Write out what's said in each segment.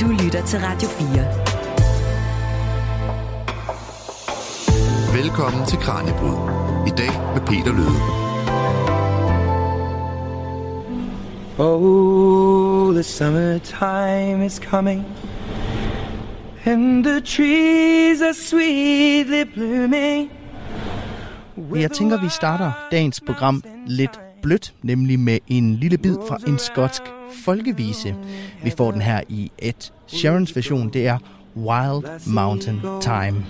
Du lytter til Radio 4. Velkommen til Kranjebrud. I dag med Peter Løde. Oh, the summertime is coming And the trees are sweetly blooming Jeg tænker, vi starter dagens program lidt blødt, nemlig med en lille bid fra en skotsk folkevise. Vi får den her i et Sharons version, det er Wild Mountain Time.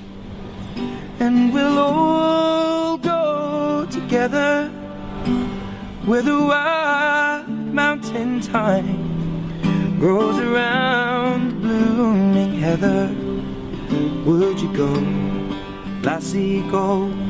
And we'll all go together where the wild mountain time grows around the blooming heather. Would you go, lassie, go?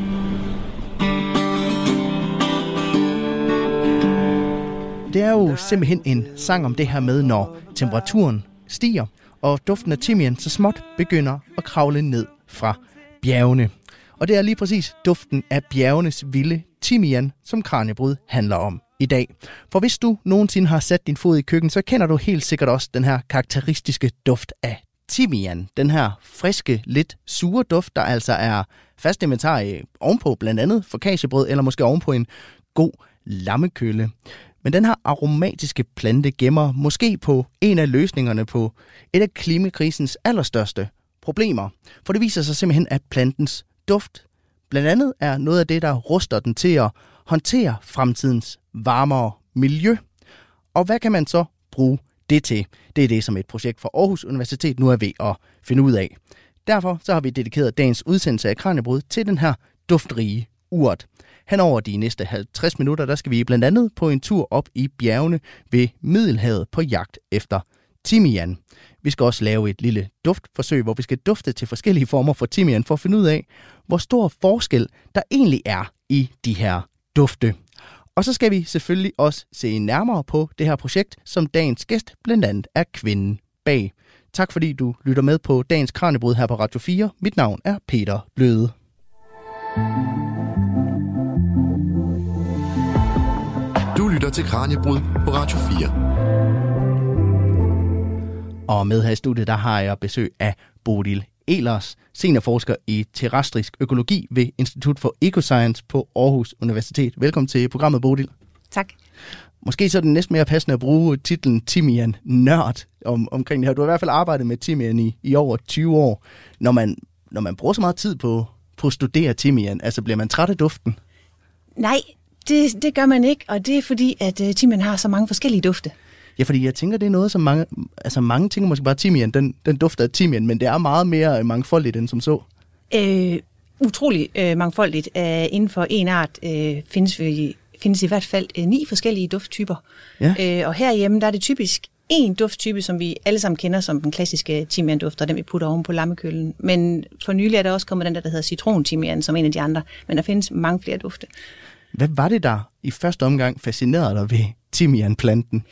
Det er jo simpelthen en sang om det her med, når temperaturen stiger, og duften af timian så småt begynder at kravle ned fra bjergene. Og det er lige præcis duften af bjergenes vilde timian, som Kranjebrud handler om i dag. For hvis du nogensinde har sat din fod i køkken, så kender du helt sikkert også den her karakteristiske duft af timian. Den her friske, lidt sure duft, der altså er fast inventar ovenpå blandt andet focacciabrød, eller måske ovenpå en god lammekølle. Men den her aromatiske plante gemmer måske på en af løsningerne på et af klimakrisens allerstørste problemer. For det viser sig simpelthen, at plantens duft blandt andet er noget af det, der ruster den til at håndtere fremtidens varmere miljø. Og hvad kan man så bruge det til? Det er det, som et projekt fra Aarhus Universitet nu er ved at finde ud af. Derfor så har vi dedikeret dagens udsendelse af Kranjebrud til den her duftrige urt. Hen over de næste 50 minutter, der skal vi blandt andet på en tur op i bjergene ved Middelhavet på jagt efter timian. Vi skal også lave et lille duftforsøg, hvor vi skal dufte til forskellige former for timian for at finde ud af, hvor stor forskel der egentlig er i de her dufte. Og så skal vi selvfølgelig også se nærmere på det her projekt, som dagens gæst blandt andet er kvinden bag. Tak fordi du lytter med på dagens Kranjebrud her på Radio 4. Mit navn er Peter Bløde. Du til Kranjebrud på Radio 4. Og med her i studiet, der har jeg besøg af Bodil Elers, seniorforsker i terrestrisk økologi ved Institut for Ecoscience på Aarhus Universitet. Velkommen til programmet, Bodil. Tak. Måske så er det næsten mere passende at bruge titlen Timian Nørd om, omkring det her. Du har i hvert fald arbejdet med Timian i, i over 20 år. Når man, når man bruger så meget tid på, på at studere Timian, altså bliver man træt af duften? Nej, det, det gør man ikke, og det er fordi, at uh, timian har så mange forskellige dufte. Ja, fordi jeg tænker, det er noget, som mange, altså mange tænker måske bare timian, den, den dufter af timian, men det er meget mere mangfoldigt end som så. Øh, utrolig øh, mangfoldigt. Øh, inden for en art øh, findes, vi, findes i hvert fald øh, ni forskellige dufttyper. Ja. Øh, og herhjemme, der er det typisk en dufttype, som vi alle sammen kender som den klassiske timian-duft, og den vi putter oven på lammekøllen. Men for nylig er der også kommet den der, der hedder citron-timian, som en af de andre. Men der findes mange flere dufte. Hvad var det, der i første omgang fascinerede dig ved timianplanten?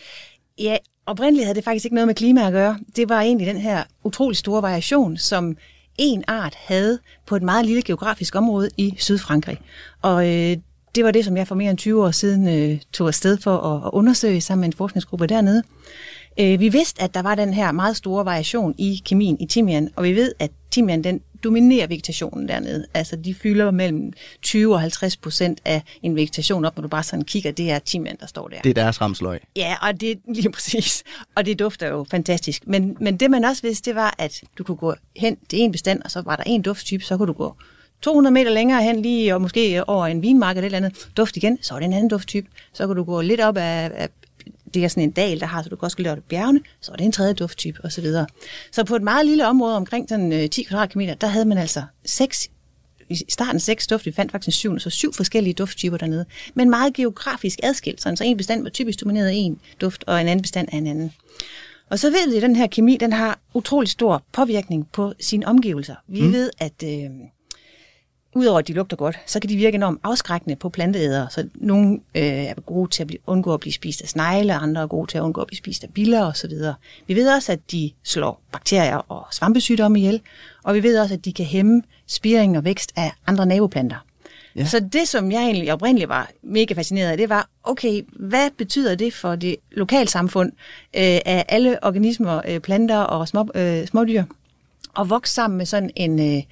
Ja, oprindeligt havde det faktisk ikke noget med klima at gøre. Det var egentlig den her utrolig store variation, som en art havde på et meget lille geografisk område i Sydfrankrig. Og øh, det var det, som jeg for mere end 20 år siden øh, tog afsted for at, at undersøge sammen med en forskningsgruppe dernede. Øh, vi vidste, at der var den her meget store variation i kemien i timian, og vi ved, at timian den dominerer vegetationen dernede. Altså de fylder mellem 20 og 50 procent af en vegetation op, når du bare sådan kigger, det er timian, der står der. Det er deres ramsløg. Ja, og det lige præcis. Og det dufter jo fantastisk. Men, men det man også vidste, det var, at du kunne gå hen til en bestand, og så var der en dufttype, så kunne du gå 200 meter længere hen lige, og måske over en vinmark eller et eller andet, duft igen, så var det en anden dufttype. Så kunne du gå lidt op af, af det er sådan en dal, der har, så du kan også lidt bjergene, så er det en tredje dufttype osv. Så, så på et meget lille område omkring sådan 10 kvadratkilometer, der havde man altså seks i starten seks duft, vi fandt faktisk syv, så syv forskellige dufttyper dernede, men meget geografisk adskilt, sådan, så en bestand var typisk domineret af en duft, og en anden bestand af en anden. Og så ved vi, at den her kemi, den har utrolig stor påvirkning på sine omgivelser. Vi mm. ved, at øh, Udover at de lugter godt, så kan de virke enormt afskrækkende på planteædere. Så nogle øh, er gode til at blive, undgå at blive spist af snegle, andre er gode til at undgå at blive spist af biller osv. Vi ved også, at de slår bakterier og svampesygdomme ihjel, og vi ved også, at de kan hæmme spiring og vækst af andre naboplanter. Ja. Så det, som jeg egentlig oprindeligt var mega fascineret af, det var, okay, hvad betyder det for det lokalsamfund øh, af alle organismer, øh, planter og små, øh, smådyr, at vokse sammen med sådan en, øh,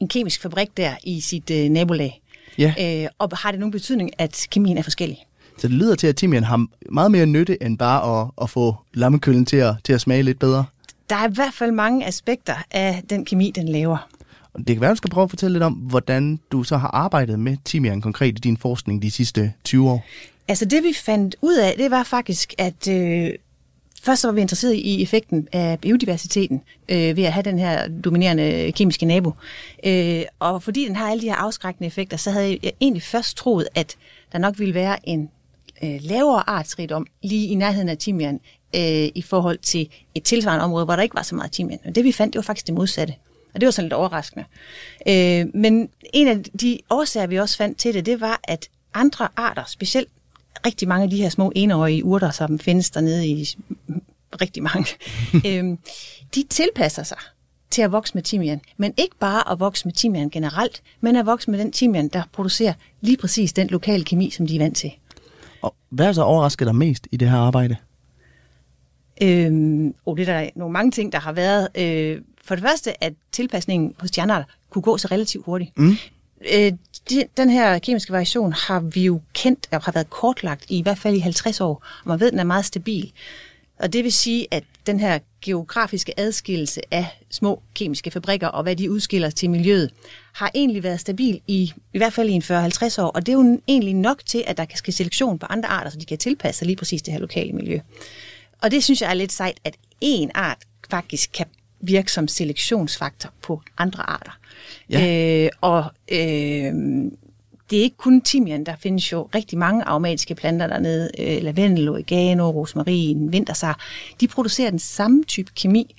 en kemisk fabrik der i sit øh, nabolag? Ja. Øh, og har det nogen betydning, at kemien er forskellig? Så det lyder til, at timian har meget mere nytte, end bare at, at få lammekøllen til at, til at smage lidt bedre. Der er i hvert fald mange aspekter af den kemi, den laver. Det kan være, du skal prøve at fortælle lidt om, hvordan du så har arbejdet med timian konkret i din forskning de sidste 20 år. Altså det, vi fandt ud af, det var faktisk, at øh, først så var vi interesseret i effekten af biodiversiteten øh, ved at have den her dominerende kemiske nabo. Øh, og fordi den har alle de her afskrækkende effekter, så havde jeg egentlig først troet, at der nok ville være en øh, lavere artsrigdom lige i nærheden af timian øh, i forhold til et tilsvarende område, hvor der ikke var så meget timian. Og det vi fandt, det var faktisk det modsatte. Og det var sådan lidt overraskende. Øh, men en af de årsager, vi også fandt til det, det var, at andre arter, specielt rigtig mange af de her små enårige urter, som findes dernede i rigtig mange, øhm, de tilpasser sig til at vokse med timian. Men ikke bare at vokse med timian generelt, men at vokse med den timian, der producerer lige præcis den lokale kemi, som de er vant til. Og hvad er så overrasket dig mest i det her arbejde? Øhm, og det er der nogle mange ting, der har været. Øh, for det første, at tilpasningen hos stjernearter kunne gå så relativt hurtigt. Mm. Øh, de, den her kemiske variation har vi jo kendt og har været kortlagt i i hvert fald i 50 år, og man ved, at den er meget stabil. Og det vil sige, at den her geografiske adskillelse af små kemiske fabrikker og hvad de udskiller til miljøet, har egentlig været stabil i i hvert fald i en 40-50 år. Og det er jo egentlig nok til, at der kan ske selektion på andre arter, så de kan tilpasse sig lige præcis det her lokale miljø. Og det synes jeg er lidt sejt, at én art faktisk kan virke som selektionsfaktor på andre arter. Ja. Øh, og øh, det er ikke kun timian, der findes jo rigtig mange aromatiske planter dernede. Øh, lavendel, oregano, rosmarin, vintersar. De producerer den samme type kemi.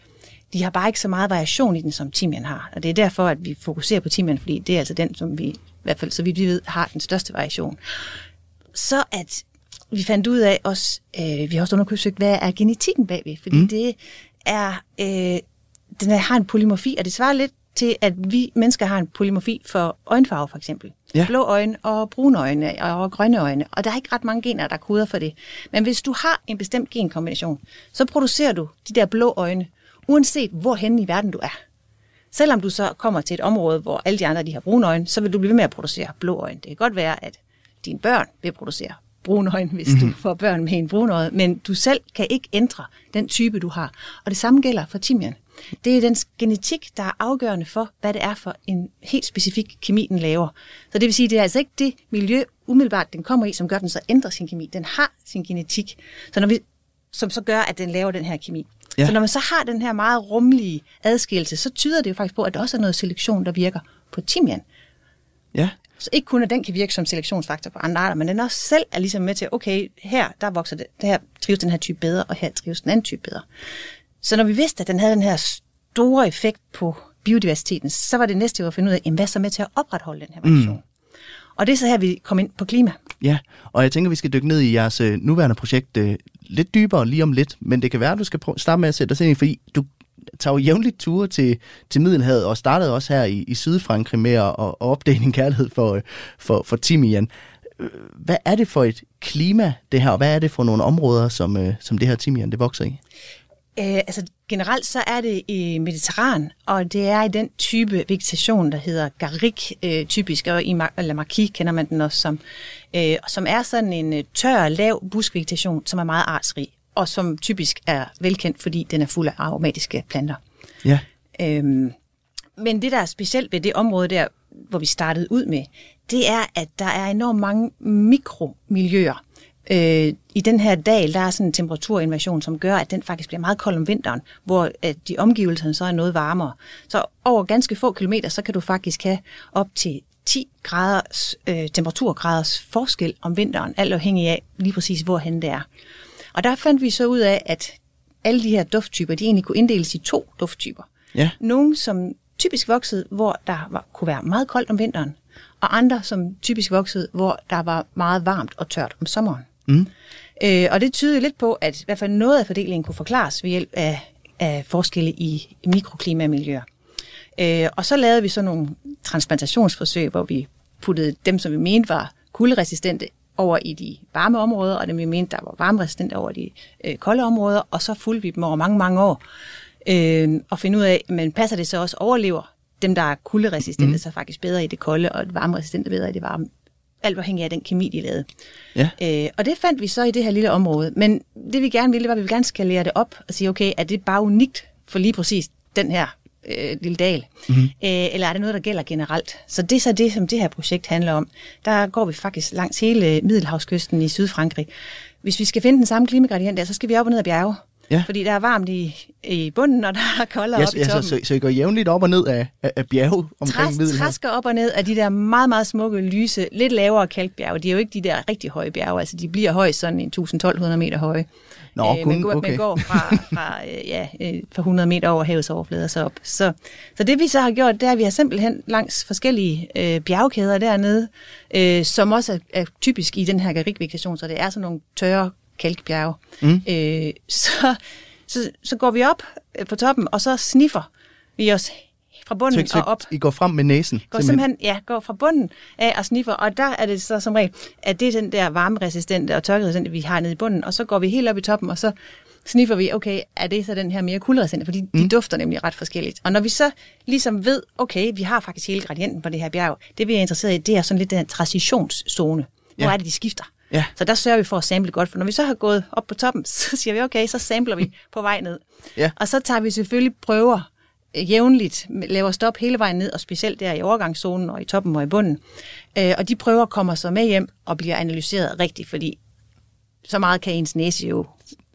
De har bare ikke så meget variation i den, som timian har. Og det er derfor, at vi fokuserer på timian, fordi det er altså den, som vi, i hvert fald så vidt vi ved, har den største variation. Så at vi fandt ud af også, øh, vi har også undersøgt, hvad er genetikken bagved, fordi mm. det er, øh, den har en polymorfi, og det svarer lidt til, at vi mennesker har en polymorfi for øjenfarve for eksempel. Ja. Blå øjne og brune øjne og grønne øjne, og der er ikke ret mange gener, der koder for det. Men hvis du har en bestemt genkombination, så producerer du de der blå øjne, uanset hvorhen i verden du er. Selvom du så kommer til et område, hvor alle de andre de har brune øjne, så vil du blive ved med at producere blå øjne. Det kan godt være, at dine børn vil producere brune øjne, hvis mm-hmm. du får børn med en brun øje, men du selv kan ikke ændre den type, du har. Og det samme gælder for timian. Det er den genetik, der er afgørende for, hvad det er for en helt specifik kemi, den laver. Så det vil sige, det er altså ikke det miljø, umiddelbart den kommer i, som gør den så ændrer sin kemi. Den har sin genetik, så når vi, som så gør, at den laver den her kemi. Ja. Ja. Så når man så har den her meget rummelige adskillelse, så tyder det jo faktisk på, at der også er noget selektion, der virker på timian. Ja, Så ikke kun, at den kan virke som selektionsfaktor på andre arter, men den også selv er ligesom med til, okay, her der vokser det, det her trives den her type bedre, og her trives den anden type bedre. Så når vi vidste, at den havde den her store effekt på biodiversiteten, så var det næste jo at finde ud af, jamen, hvad så med til at opretholde den her variation? Mm. Og det er så her, vi kom ind på klima. ja. Og jeg tænker, vi skal dykke ned i jeres øh, nuværende projekt øh, lidt dybere lige om lidt. Men det kan være, at du skal prøve, starte med at sætte dig ind fordi du tager jo jævnligt ture til, til Middelhavet, og startede også her i, i Sydfrankrig med at, at opdage din kærlighed for, øh, for, for timian. Hvad er det for et klima, det her, og hvad er det for nogle områder, som, som det her timian, det vokser i? Øh, altså generelt så er det i mediterran, og det er i den type vegetation, der hedder garik øh, typisk, og i eller marquis kender man den også som, øh, som er sådan en øh, tør, lav buskvegetation, som er meget artsrig, og som typisk er velkendt, fordi den er fuld af aromatiske planter. Ja, Øhm, men det, der er specielt ved det område der, hvor vi startede ud med, det er, at der er enormt mange mikromiljøer. Øh, I den her dal, der er sådan en temperaturinvasion, som gør, at den faktisk bliver meget kold om vinteren, hvor at de omgivelserne så er noget varmere. Så over ganske få kilometer, så kan du faktisk have op til 10 graders, øh, temperaturgraders forskel om vinteren, alt afhængig af lige præcis, hvorhen det er. Og der fandt vi så ud af, at alle de her dufttyper, de egentlig kunne inddeles i to dufttyper. ja, Nogle, som typisk voksede, hvor der var, kunne være meget koldt om vinteren, og andre, som typisk voksede, hvor der var meget varmt og tørt om sommeren. Mm. Øh, og det tyder lidt på, at i hvert fald noget af fordelingen kunne forklares ved hjælp af, af forskelle i mikroklimamiljøer. Øh, og så lavede vi så nogle transplantationsforsøg, hvor vi puttede dem, som vi mente var kulderesistente, over i de varme områder, og dem vi mente, der var varmeresistente over de øh, kolde områder, og så fulgte vi dem over mange, mange år, øh, og finde ud af, men passer det så også overlever dem, der er kulderesistente, mm. så faktisk bedre i det kolde, og varmeresistente bedre i det varme. Alt afhængig af den kemi, de lavede. Ja. Øh, og det fandt vi så i det her lille område. Men det vi gerne ville, var, at vi ville gerne skalere det op og sige, okay, er det bare unikt for lige præcis den her øh, lille dal? Mm-hmm. Øh, eller er det noget, der gælder generelt? Så det er så det, som det her projekt handler om. Der går vi faktisk langs hele Middelhavskysten i Sydfrankrig. Hvis vi skal finde den samme klimagradient der, så skal vi op og ned ad bjerge. Ja. Fordi der er varmt i, i bunden, og der er koldere Ja, op i toppen. så, så, så I går jævnligt op og ned af, af, af bjerge omkring Træs, Middelhavet? træsker op og ned af de der meget, meget smukke, lyse, lidt lavere kalkbjerge. De er jo ikke de der rigtig høje bjerge, altså de bliver højst sådan en 1000-1200 meter høje. Nå, øh, kun, man, går, okay. man går fra, fra, øh, ja, øh, fra 100 meter over havets overflade og så op. Så, så det vi så har gjort, det er, at vi har simpelthen langs forskellige øh, bjergkæder dernede, øh, som også er, er typisk i den her garrikvegetation, så det er sådan nogle tørre kalkbjerge. Mm. Øh, så, så, så går vi op øh, på toppen, og så sniffer vi os fra bunden Så, og op I går frem med næsen? går simpelthen, ja, går fra bunden af og sniffer, og der er det så som regel, at det er den der varmeresistente og tørkeresistente, vi har nede i bunden, og så går vi helt op i toppen, og så sniffer vi, okay, er det så den her mere kulderesistente, fordi mm. de dufter nemlig ret forskelligt. Og når vi så ligesom ved, okay, vi har faktisk hele gradienten på det her bjerg, det vi er interesseret i, det er sådan lidt den transitionszone. Hvor Ja. er det, de skifter? Ja. Så der sørger vi for at sample godt, for når vi så har gået op på toppen, så siger vi, okay, så sampler vi på vej ned. Ja. Og så tager vi selvfølgelig prøver øh, jævnligt, laver stop hele vejen ned, og specielt der i overgangszonen og i toppen og i bunden. Øh, og de prøver kommer så med hjem og bliver analyseret rigtigt, fordi så meget kan ens næse jo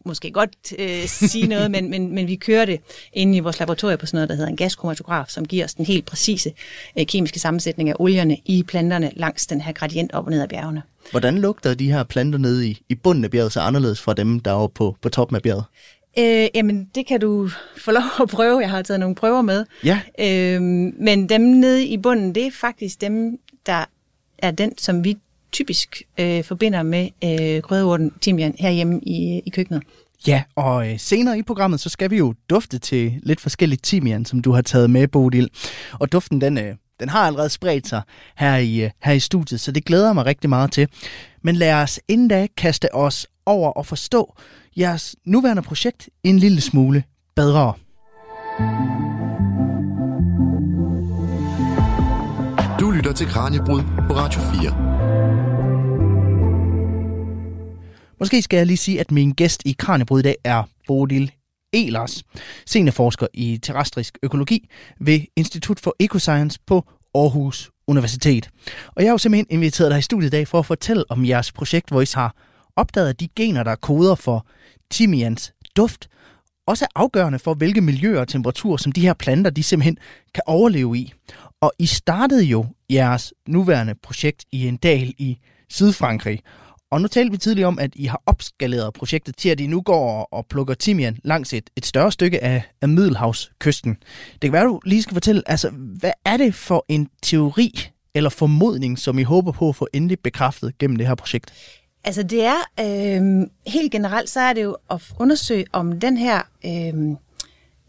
måske godt øh, sige noget, men, men, men vi kører det inde i vores laboratorium på sådan noget, der hedder en gaskromatograf, som giver os den helt præcise øh, kemiske sammensætning af olierne i planterne langs den her gradient op og ned ad bjergene. Hvordan lugter de her planter nede i, i bunden af bjerget så anderledes fra dem, der er oppe på, på toppen af bjerget? Øh, jamen, det kan du få lov at prøve. Jeg har taget nogle prøver med. Ja. Øh, men dem nede i bunden, det er faktisk dem, der er den, som vi typisk øh, forbinder med øh, grødeurten timian herhjemme i, i køkkenet. Ja, og øh, senere i programmet, så skal vi jo dufte til lidt forskelligt timian, som du har taget med, Bodil. Og duften, den, øh, den har allerede spredt sig her i, øh, her i studiet, så det glæder jeg mig rigtig meget til. Men lad os inden da kaste os over og forstå jeres nuværende projekt en lille smule bedre. Du lytter til Kranjebrud på Radio 4. Måske skal jeg lige sige, at min gæst i Kranjebrud i dag er Bodil Elers, seniorforsker i terrestrisk økologi ved Institut for Ecoscience på Aarhus Universitet. Og jeg har jo simpelthen inviteret dig i studiet i dag for at fortælle om jeres projekt, hvor I har opdaget, at de gener, der koder for timians duft, også er afgørende for, hvilke miljøer og temperaturer, som de her planter, de simpelthen kan overleve i. Og I startede jo jeres nuværende projekt i en dal i Sydfrankrig. Og nu talte vi tidligere om, at I har opskaleret projektet til, at I nu går og plukker timian langs et, et større stykke af, af Middelhavskysten. Det kan være, at du lige skal fortælle, altså, hvad er det for en teori eller formodning, som I håber på at få endelig bekræftet gennem det her projekt? Altså det er, øh, helt generelt, så er det jo at undersøge, om den her, øh,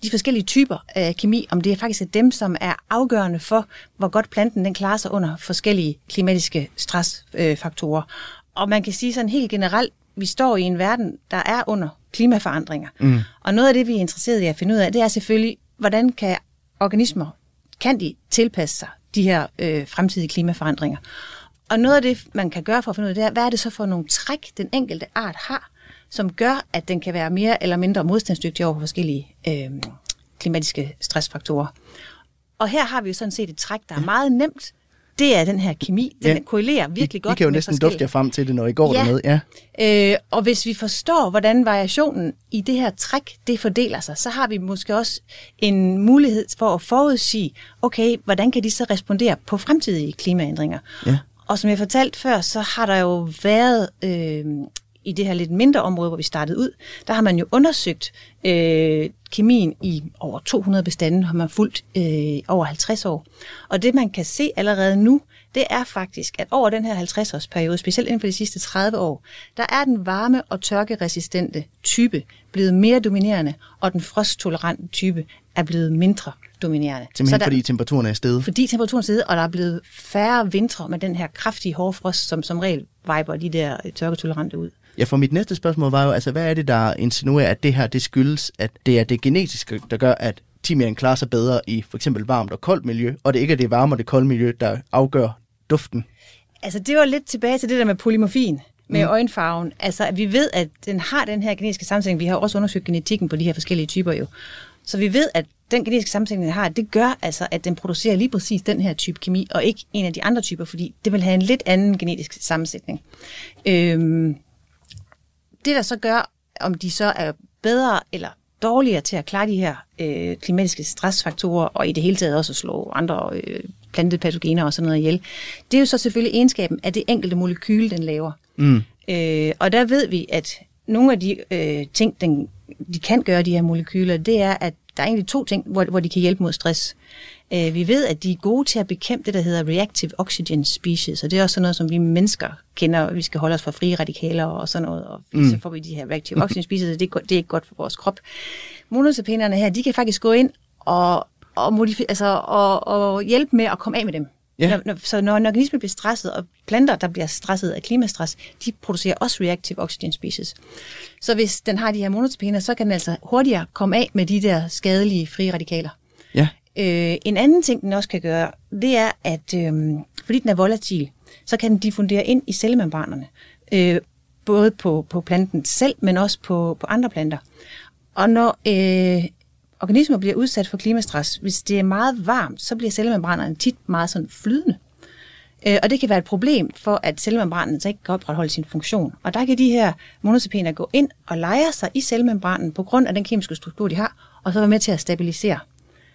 de forskellige typer af kemi, om det er faktisk er dem, som er afgørende for, hvor godt planten den klarer sig under forskellige klimatiske stressfaktorer. Og man kan sige sådan helt generelt, vi står i en verden, der er under klimaforandringer. Mm. Og noget af det, vi er interesseret i at finde ud af, det er selvfølgelig, hvordan kan organismer, kan de tilpasse sig de her øh, fremtidige klimaforandringer? Og noget af det, man kan gøre for at finde ud af det, er, hvad er det så for nogle træk, den enkelte art har, som gør, at den kan være mere eller mindre modstandsdygtig over for forskellige øh, klimatiske stressfaktorer. Og her har vi jo sådan set et træk, der er meget nemt. Det er den her kemi. Den Ja. korrelerer virkelig I, godt I kan jo næsten dufte jer frem til det, når I går Ja. dernede. Ja. Øh, og hvis vi forstår, hvordan variationen i det her træk, det fordeler sig, så har vi måske også en mulighed for at forudsige, okay, hvordan kan de så respondere på fremtidige klimaændringer? Ja. Og som jeg fortalte før, så har der jo været øh, i det her lidt mindre område, hvor vi startede ud, der har man jo undersøgt øh, kemien i over 200 bestande, har man fulgt øh, over 50 år. Og det man kan se allerede nu, det er faktisk, at over den her 50-års periode, specielt inden for de sidste 30 år, der er den varme og tørkeresistente type blevet mere dominerende, og den frosttolerante type er blevet mindre dominerende. Simpelthen der, fordi temperaturen er steget. fordi temperaturen er steget, og der er blevet færre vintre med den her kraftige hårfrost, som som regel viber de der tørketolerante ud. Ja, for mit næste spørgsmål var jo, altså hvad er det, der insinuerer, at det her, det skyldes, at det er det genetiske, der gør, at timian klarer sig bedre i for eksempel varmt og koldt miljø, og det ikke er det varme og det kolde miljø, der afgør duften. Altså, det var lidt tilbage til det der med polymorfin med mm. øjenfarven. Altså, at vi ved, at den har den her genetiske sammensætning. Vi har også undersøgt genetikken på de her forskellige typer jo. Så vi ved, at den genetiske sammensætning, den har, det gør altså, at den producerer lige præcis den her type kemi, og ikke en af de andre typer, fordi det vil have en lidt anden genetisk sammensætning. Øhm, det, der så gør, om de så er bedre eller dårligere til at klare de her øh, klimatiske stressfaktorer, og i det hele taget også at slå andre øh, plantepatogener og sådan noget ihjel, det er jo så selvfølgelig egenskaben af det enkelte molekyle, den laver. Mm. Øh, og der ved vi, at nogle af de øh, ting, den, de kan gøre, de her molekyler, det er, at der er egentlig to ting, hvor, hvor de kan hjælpe mod stress. Øh, vi ved, at de er gode til at bekæmpe det, der hedder reactive oxygen species, og det er også sådan noget, som vi mennesker kender. Vi skal holde os fra frie radikaler og sådan noget, og mm. så får vi de her reactive oxygen species, og det er, det er ikke godt for vores krop. Monoterpenerne her, de kan faktisk gå ind og, og, modifi- altså, og, og hjælpe med at komme af med dem. Ja. Når, når, så når en organisme bliver stresset, og planter, der bliver stresset af klimastress, de producerer også reactive oxygen species. Så hvis den har de her monoterpener, så kan den altså hurtigere komme af med de der skadelige frie radikaler. Ja. Øh, en anden ting, den også kan gøre, det er, at øh, fordi den er volatil, så kan den diffundere ind i cellemembranerne. Øh, både på, på planten selv, men også på, på andre planter. Og når øh, organismer bliver udsat for klimastress, hvis det er meget varmt, så bliver cellemembranerne tit meget sådan flydende. Øh, og det kan være et problem for, at cellemembranen så ikke kan opretholde sin funktion. Og der kan de her monoterpener gå ind og lejre sig i cellemembranen på grund af den kemiske struktur, de har, og så være med til at stabilisere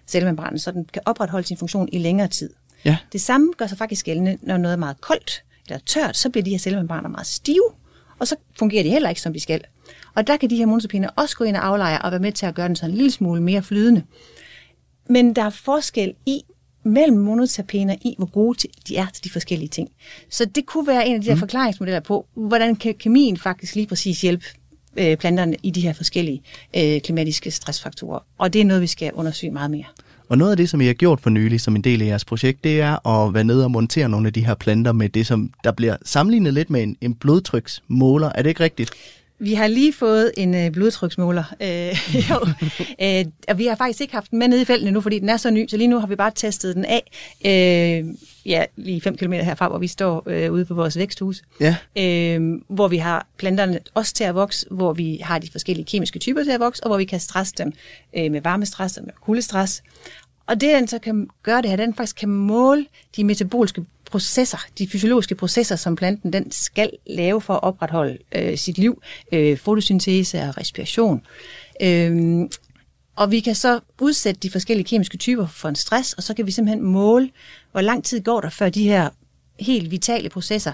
cellemembranen, så den kan opretholde sin funktion i længere tid. Ja. Det samme gør sig faktisk gældende, når noget er meget koldt eller tørt, så bliver de her cellemembraner meget stive, og så fungerer de heller ikke, som de skal. Og der kan de her monoterpener også gå ind og aflejre og være med til at gøre den sådan en lille smule mere flydende. Men der er forskel i mellem monoterpener i, hvor gode de er til de forskellige ting. Så det kunne være en af de der mm. forklaringsmodeller på, hvordan kan kemien faktisk lige præcis hjælpe øh, planterne i de her forskellige øh, klimatiske stressfaktorer. Og det er noget, vi skal undersøge meget mere. Og noget af det, som I har gjort for nylig som en del af jeres projekt, det er at være nede og montere nogle af de her planter med det, som der bliver sammenlignet lidt med en, en blodtryksmåler. Er det ikke rigtigt? Vi har lige fået en øh, blodtryksmåler, øh, jo. øh, og vi har faktisk ikke haft den med nede i felten endnu, fordi den er så ny, så lige nu har vi bare testet den af, øh, ja, lige 5 km herfra, hvor vi står øh, ude på vores væksthus, Ja. øh, hvor vi har planterne også til at vokse, hvor vi har de forskellige kemiske typer til at vokse, og hvor vi kan stresse dem øh, med varmestress og med kuldestress. Og det, den så kan gøre det her, den faktisk kan måle de metaboliske processer, de fysiologiske processer, som planten den skal lave for at opretholde øh, sit liv, øh, fotosyntese og respiration. Øh, og vi kan så udsætte de forskellige kemiske typer for en stress, og så kan vi simpelthen måle, hvor lang tid går der, før de her helt vitale processer,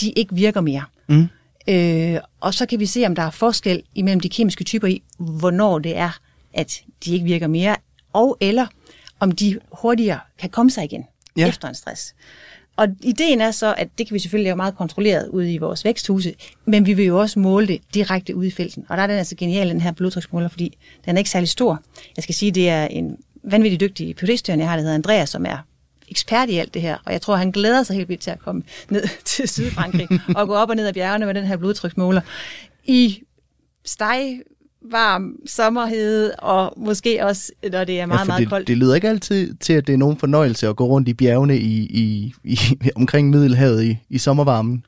de ikke virker mere. Mm. Øh, og så kan vi se, om der er forskel imellem de kemiske typer i, hvornår det er, at de ikke virker mere, og eller om de hurtigere kan komme sig igen Ja. efter en stress. Og ideen er så, at det kan vi selvfølgelig lave meget kontrolleret ude i vores væksthuse, men vi vil jo også måle det direkte ude i felten. Og der er den altså genial, den her blodtryksmåler, fordi den er ikke særlig stor. Jeg skal sige, det er en vanvittig dygtig phd jeg har, der hedder Andreas, som er ekspert i alt det her, og jeg tror, han glæder sig helt vildt til at komme ned til Sydfrankrig og gå op og ned ad bjergene med den her blodtryksmåler i steg varm sommerhede, og måske også, når det er meget, ja, meget det, koldt. det lyder ikke altid til, at det er nogen fornøjelse at gå rundt i bjergene i, i, i, omkring Middelhavet i, i sommervarmen.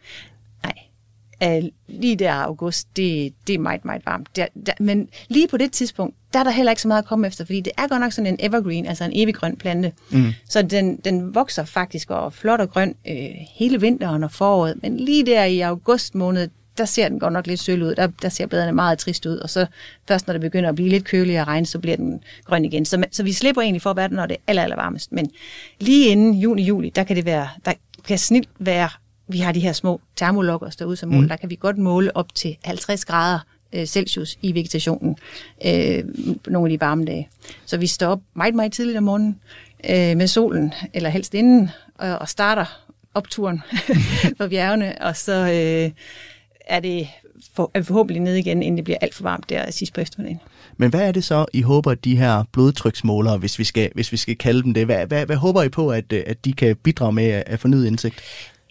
Nej. Lige der august, det, det er meget, meget varmt. Der, der, men lige på det tidspunkt, der er der heller ikke så meget at komme efter, fordi det er godt nok sådan en evergreen, altså en evig grøn plante. Mm. Så den, den vokser faktisk og er flot og grøn øh, hele vinteren og foråret. Men lige der i august måned, der ser den godt nok lidt søl ud. Der, der ser bladene meget trist ud. Og så først når det begynder at blive lidt køligere og regn, så bliver den grøn igen. Så, så vi slipper egentlig for at være når det er aller, aller varmest. Men lige inden juni-juli, der kan det være, der kan snilt være vi har de her små termolokkers derude som mål, mm. der kan vi godt måle op til 50 grader øh, Celsius i vegetationen øh, nogle af de varme dage. Så vi står op meget, meget tidligt om morgenen øh, med solen, eller helst inden, og, og starter opturen på bjergene, og så øh, er det for, er forhåbentlig ned igen, inden det bliver alt for varmt der sidst på eftermiddagen. Men hvad er det så, I håber, at de her blodtryksmålere, hvis vi skal, hvis vi skal kalde dem det, hvad, hvad, hvad håber I på, at, øh, at de kan bidrage med at fornyet indsigt?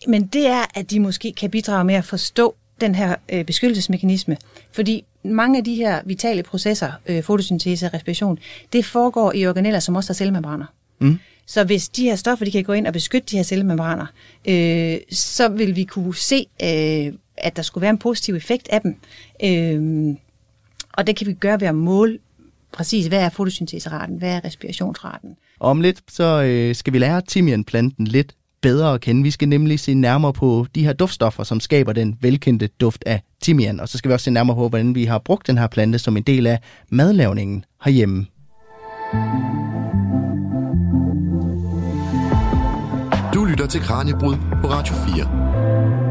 Men det er, at de måske kan bidrage med at forstå den her øh, beskyttelsesmekanisme. Fordi mange af de her vitale processer, øh, fotosyntese og respiration, det foregår i organeller, som også har cellemembraner. Mm. Så hvis de her stoffer de kan gå ind og beskytte de her cellemembraner, øh, så vil vi kunne se, øh, at der skulle være en positiv effekt af dem. Øh, og det kan vi gøre ved at måle præcis, hvad er fotosynteseraten, hvad er respirationsraten. Om lidt så øh, skal vi lære timianplanten lidt bedre at kende. Vi skal nemlig se nærmere på de her duftstoffer, som skaber den velkendte duft af timian. Og så skal vi også se nærmere på, hvordan vi har brugt den her plante som en del af madlavningen herhjemme. Du lytter til Kranjebrud på Radio 4.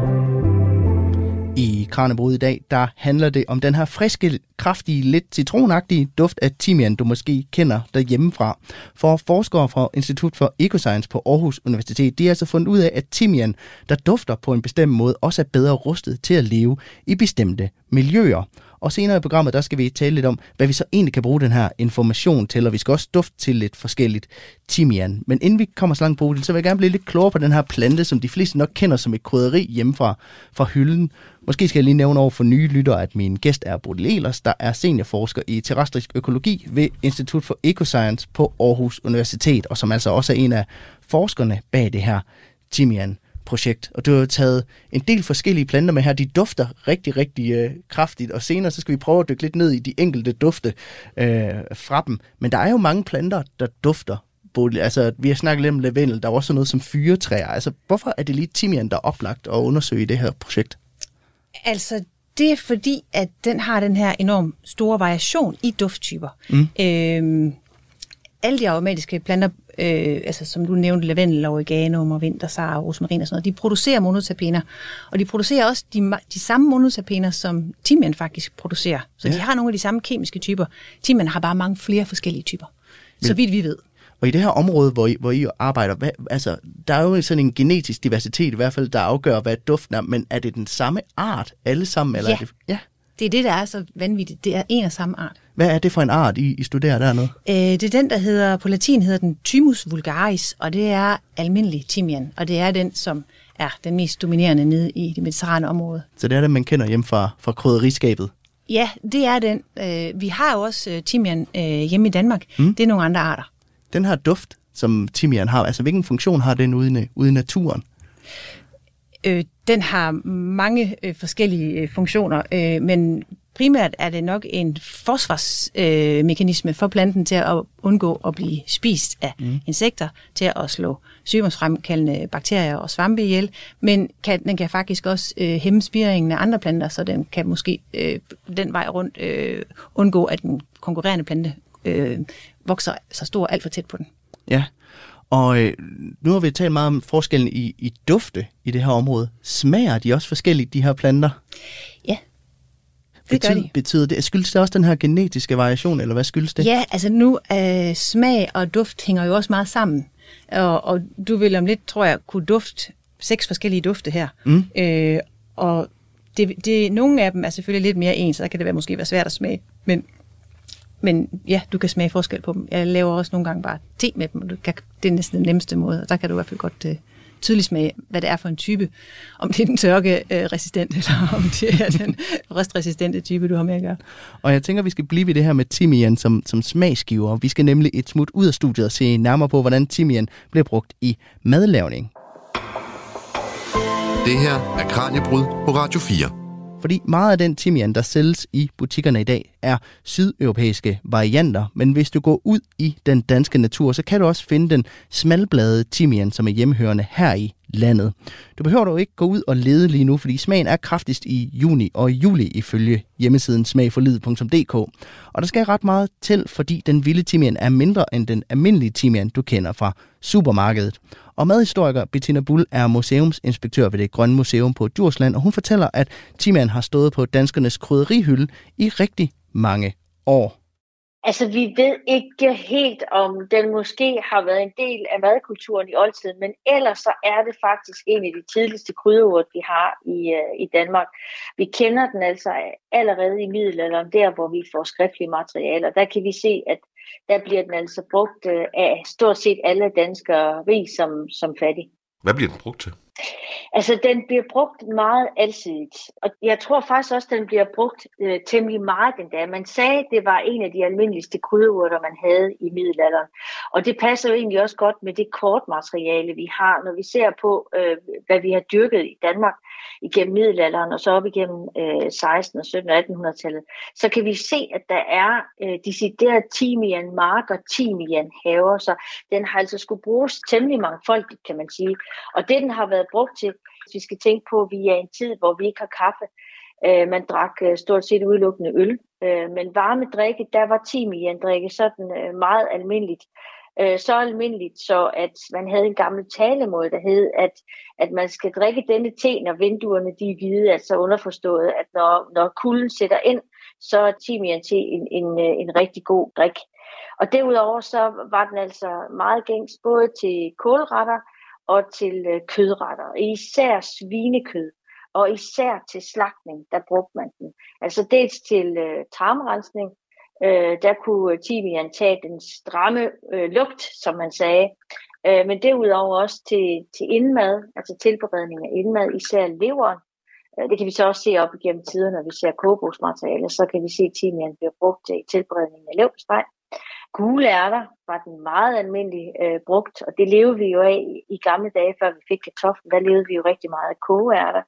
I Kranjebrud i dag, der handler det om den her friske, kraftige, lidt citronagtige duft af timian, du måske kender derhjemmefra. For forskere fra Institut for Ecoscience på Aarhus Universitet, de har altså fundet ud af, at timian, der dufter på en bestemt måde, også er bedre rustet til at leve i bestemte miljøer. Og senere i programmet, der skal vi tale lidt om, hvad vi så egentlig kan bruge den her information til, og vi skal også dufte til lidt forskelligt timian. Men inden vi kommer så langt på det, så vil jeg gerne blive lidt klogere på den her plante, som de fleste nok kender som et krydderi hjemmefra fra hylden. Måske skal jeg lige nævne over for nye lyttere, at min gæst er Bodil Elers, der er seniorforsker i terrestrisk økologi ved Institut for Ecoscience på Aarhus Universitet, og som altså også er en af forskerne bag det her timian projekt. Og du har taget en del forskellige planter med her. De dufter rigtig, rigtig øh, kraftigt, og senere så skal vi prøve at dykke lidt ned i de enkelte dufte øh, fra dem. Men der er jo mange planter, der dufter. Både, altså, vi har snakket lidt om lavendel, der er også noget som fyretræer. Altså, hvorfor er det lige timian, der er oplagt at undersøge i det her projekt? Altså, det er fordi, at den har den her enorm store variation i dufttyper. Mm. Øhm, alle de aromatiske planter, øh, altså som du nævnte, lavendel, oregano, og vintersar, rosmarin og sådan noget, de producerer monoterpener. Og de producerer også de, de samme monoterpener, som timian faktisk producerer. Så ja. de har nogle af de samme kemiske typer. Timian har bare mange flere forskellige typer. Men, så vidt vi ved. Og i det her område, hvor I, hvor I arbejder, hvad, altså, der er jo sådan en genetisk diversitet i hvert fald, der afgør, hvad duften er, men er det den samme art alle sammen? Eller ja. Er det, ja, det er det, der er så vanvittigt. Det er en og samme art. Hvad er det for en art, I, I studerer dernede? Øh, det er den, der hedder, på latin hedder den Thymus vulgaris, og det er almindelig timian, og det er den, som er den mest dominerende nede i det mediterrane område. Så det er den, man kender hjem fra, fra krydderiskabet? Ja, det er den. Øh, vi har jo også øh, timian øh, hjemme i Danmark. Mm. Det er nogle andre arter. Den her duft, som timian har, altså hvilken funktion har den ude i, ude i naturen? Øh, den har mange øh, forskellige øh, funktioner, øh, men primært er det nok en forsvarsmekanisme øh, for planten til at undgå at blive spist af mm. insekter, til at slå sygdomsfremkaldende bakterier og svampe ihjel, men kan, den kan faktisk også øh, hæmme spiringen af andre planter, så den kan måske øh, den vej rundt øh, undgå, at den konkurrerende plante øh, vokser så stor alt for tæt på den. Ja, og øh, nu har vi talt meget om forskellen i, i dufte i det her område. Smager de også forskelligt, de her planter? Ja, det betyder, gør de. Betyder det, skyldes det også den her genetiske variation, eller hvad skyldes det? Ja, altså nu øh, smag og duft hænger jo også meget sammen. Og, og du vil om lidt, tror jeg, kunne dufte seks forskellige dufte her. Mm. Øh, og det, det, nogle af dem er selvfølgelig lidt mere ens, så kan det være, måske være svært at smage. Men men ja, du kan smage forskel på dem. Jeg laver også nogle gange bare te med dem, og du kan, det er næsten den nemmeste måde, og der kan du i hvert fald godt uh, tydeligt smage, hvad det er for en type. Om det er den tørkeresistent, uh, eller om det er den restresistente type, du har med at gøre. Og jeg tænker, vi skal blive ved det her med timian som, som smagsgiver. Vi skal nemlig et smut ud af studiet og se nærmere på, hvordan timian bliver brugt i madlavning. Det her er Kranjebrud på Radio 4. Fordi meget af den timian, der sælges i butikkerne i dag, er sydeuropæiske varianter. Men hvis du går ud i den danske natur, så kan du også finde den smalbladede timian, som er hjemmehørende her i landet. Du behøver dog ikke gå ud og lede lige nu, fordi smagen er kraftigst i juni og juli ifølge hjemmesiden smagforlid.dk. Og der skal ret meget til, fordi den vilde timian er mindre end den almindelige timian, du kender fra supermarkedet. Og madhistoriker Bettina Bull er museumsinspektør ved det Grønne Museum på Djursland, og hun fortæller, at timian har stået på danskernes krydderihylde i rigtig mange år. Altså, vi ved ikke helt, om den måske har været en del af madkulturen i oldtiden, men ellers så er det faktisk en af de tidligste krydderurter, vi har i, uh, i Danmark. Vi kender den altså allerede i middelalderen, der hvor vi får skriftlige materialer. Der kan vi se, at der bliver den altså brugt øh, af stort set alle danskere, rig som, som fattig. Hvad bliver den brugt til? Altså, den bliver brugt meget alsidigt, og jeg tror faktisk også, den bliver brugt øh, temmelig meget den dag. Man sagde, at det var en af de almindeligste krydderurter, man havde i middelalderen. Og det passer jo egentlig også godt med det kortmateriale, vi har, når vi ser på, øh, hvad vi har dyrket i Danmark igennem middelalderen, og så op igennem øh, 16. og 17. og 1800-tallet. Så kan vi se, at der er øh, decideret timian mark og timian haver, så den har altså skulle bruges temmelig mangfoldigt, kan man sige. Og det, den har været brugt til, vi skal tænke på, at vi er i en tid, hvor vi ikke har kaffe. Øh, man drak øh, stort set udelukkende øl. Øh, men varme drikke, der var timian drikke sådan øh, meget almindeligt. Øh, så almindeligt, så at man havde en gammel talemåde, der hed, at, at man skal drikke denne te, når vinduerne de er hvide, altså underforstået, at når, når kulden sætter ind, så er timian te en, en, øh, en rigtig god drik. Og derudover så var den altså meget gængs både til kålretter, og til øh, kødretter, især svinekød, og især til slagtning, der brugte man den. Altså dels til øh, tarmrensning, øh, der kunne øh, timian tage den stramme øh, lugt, som man sagde, øh, men derudover også til, til indmad, altså tilberedning af indmad, især leveren. Øh, det kan vi så også se op igennem tiden, når vi ser kogebogsmateriale, så kan vi se, at timian bliver brugt til tilberedning af leverpostej. Gule ærter var den meget almindelig øh, brugt, og det levede vi jo af i, gamle dage, før vi fik kartoflen. Der levede vi jo rigtig meget af kogeærter.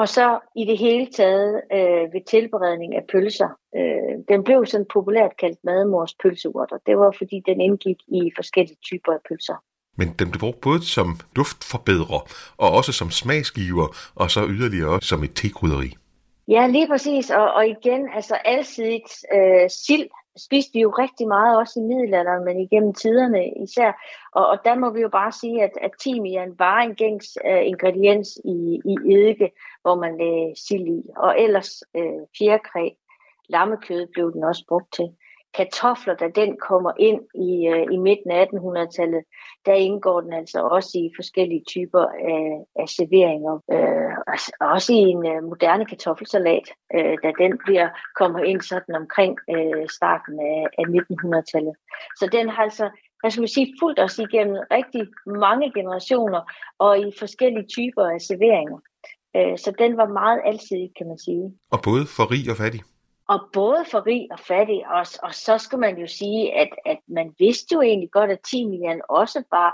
Og så i det hele taget øh, ved tilberedning af pølser. Øh, den blev sådan populært kaldt madmors pølseurter. Det var fordi den indgik i forskellige typer af pølser. Men den blev brugt både som duftforbedrer og også som smagsgiver, og så yderligere også som et tekrydderi. Ja, lige præcis. Og, og igen, altså alsidigt øh, sild spiste vi jo rigtig meget også i middelalderen, men igennem tiderne især. Og, og der må vi jo bare sige, at, at timian var en gængs uh, ingrediens i, i eddike, hvor man lagde sild i. Og ellers uh, fjerkræ, lammekød blev den også brugt til kartofler, da den kommer ind i, øh, i midten af 1800-tallet, der indgår den altså også i forskellige typer af, af serveringer. Øh, altså også i en øh, moderne kartoffelsalat, øh, da den bliver kommer ind sådan omkring øh, starten af, af 1900-tallet. Så den har altså hvad skal man sige, fulgt os igennem rigtig mange generationer og i forskellige typer af serveringer. Øh, så den var meget alsidig, kan man sige. Og både for rig og fattig? Og både for rig og fattig, og, og så skal man jo sige, at, at man vidste jo egentlig godt, at timian også bare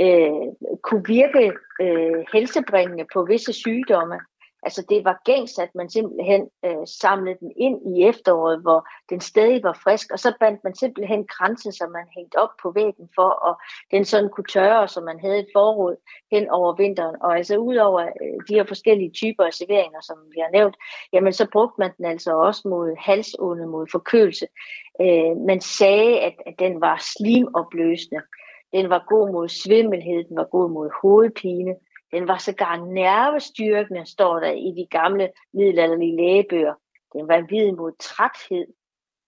øh, kunne virke øh, helsebringende på visse sygdomme. Altså det var gængs, at man simpelthen øh, samlede den ind i efteråret, hvor den stadig var frisk, og så bandt man simpelthen kranse, som man hængte op på væggen for, at den sådan kunne tørre, som man havde et forråd hen over vinteren. Og altså udover øh, de her forskellige typer af serveringer, som vi har nævnt, jamen så brugte man den altså også mod halsånde, mod forkølelse. Øh, man sagde, at, at den var slimopløsende. Den var god mod svimmelhed, den var god mod hovedpine, den var sågar nervestyrkende, står der i de gamle middelalderlige lægebøger. Den var vid mod træthed.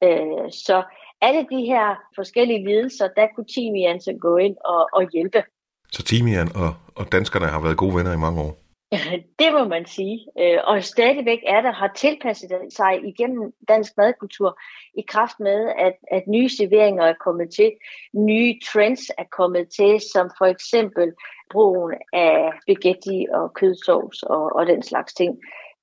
Øh, så alle de her forskellige lidelser, der kunne timian så gå ind og, og hjælpe. Så timian og, og danskerne har været gode venner i mange år? Det må man sige. Øh, og stadigvæk er der, har tilpasset sig igennem dansk madkultur i kraft med, at, at nye serveringer er kommet til, nye trends er kommet til, som for eksempel brugen af spaghetti og kødsovs og, og den slags ting.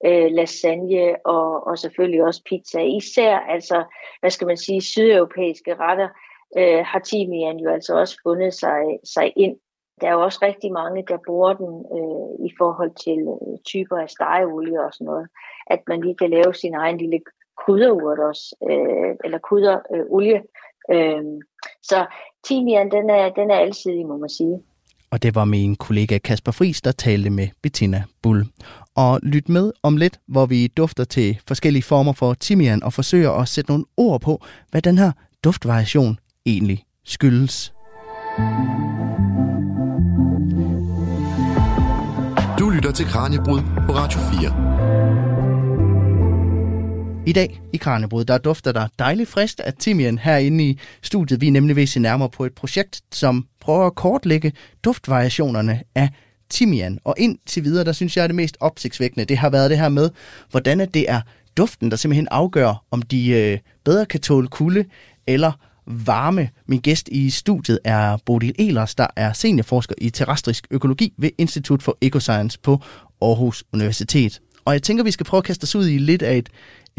Øh, lasagne og, og selvfølgelig også pizza. Især altså, hvad skal man sige, sydeuropæiske retter øh, har timian jo altså også fundet sig, sig ind der er jo også rigtig mange, der bruger den øh, i forhold til øh, typer af stegeolie og sådan noget. At man lige kan lave sin egen lille krydderurt også, øh, eller krydderolie. Øh, så timian, den er, den er alsidig, må man sige. Og det var min kollega Kasper Fris, der talte med Bettina Bull. Og lyt med om lidt, hvor vi dufter til forskellige former for timian og forsøger at sætte nogle ord på, hvad den her duftvariation egentlig skyldes. Du lytter til Kranjebrud på Radio 4. I dag i Kranjebrud, der dufter der dejligt frisk af timian herinde i studiet. Vi er nemlig ved at se nærmere på et projekt, som prøver at kortlægge duftvariationerne af timian. Og indtil videre, der synes jeg er det mest opsigtsvækkende, det har været det her med, hvordan det er duften, der simpelthen afgør, om de øh, bedre kan tåle kulde eller varme. Min gæst i studiet er Bodil Elers, der er seniorforsker i terrestrisk økologi ved Institut for Ecoscience på Aarhus Universitet. Og jeg tænker, vi skal prøve at kaste os ud i lidt af et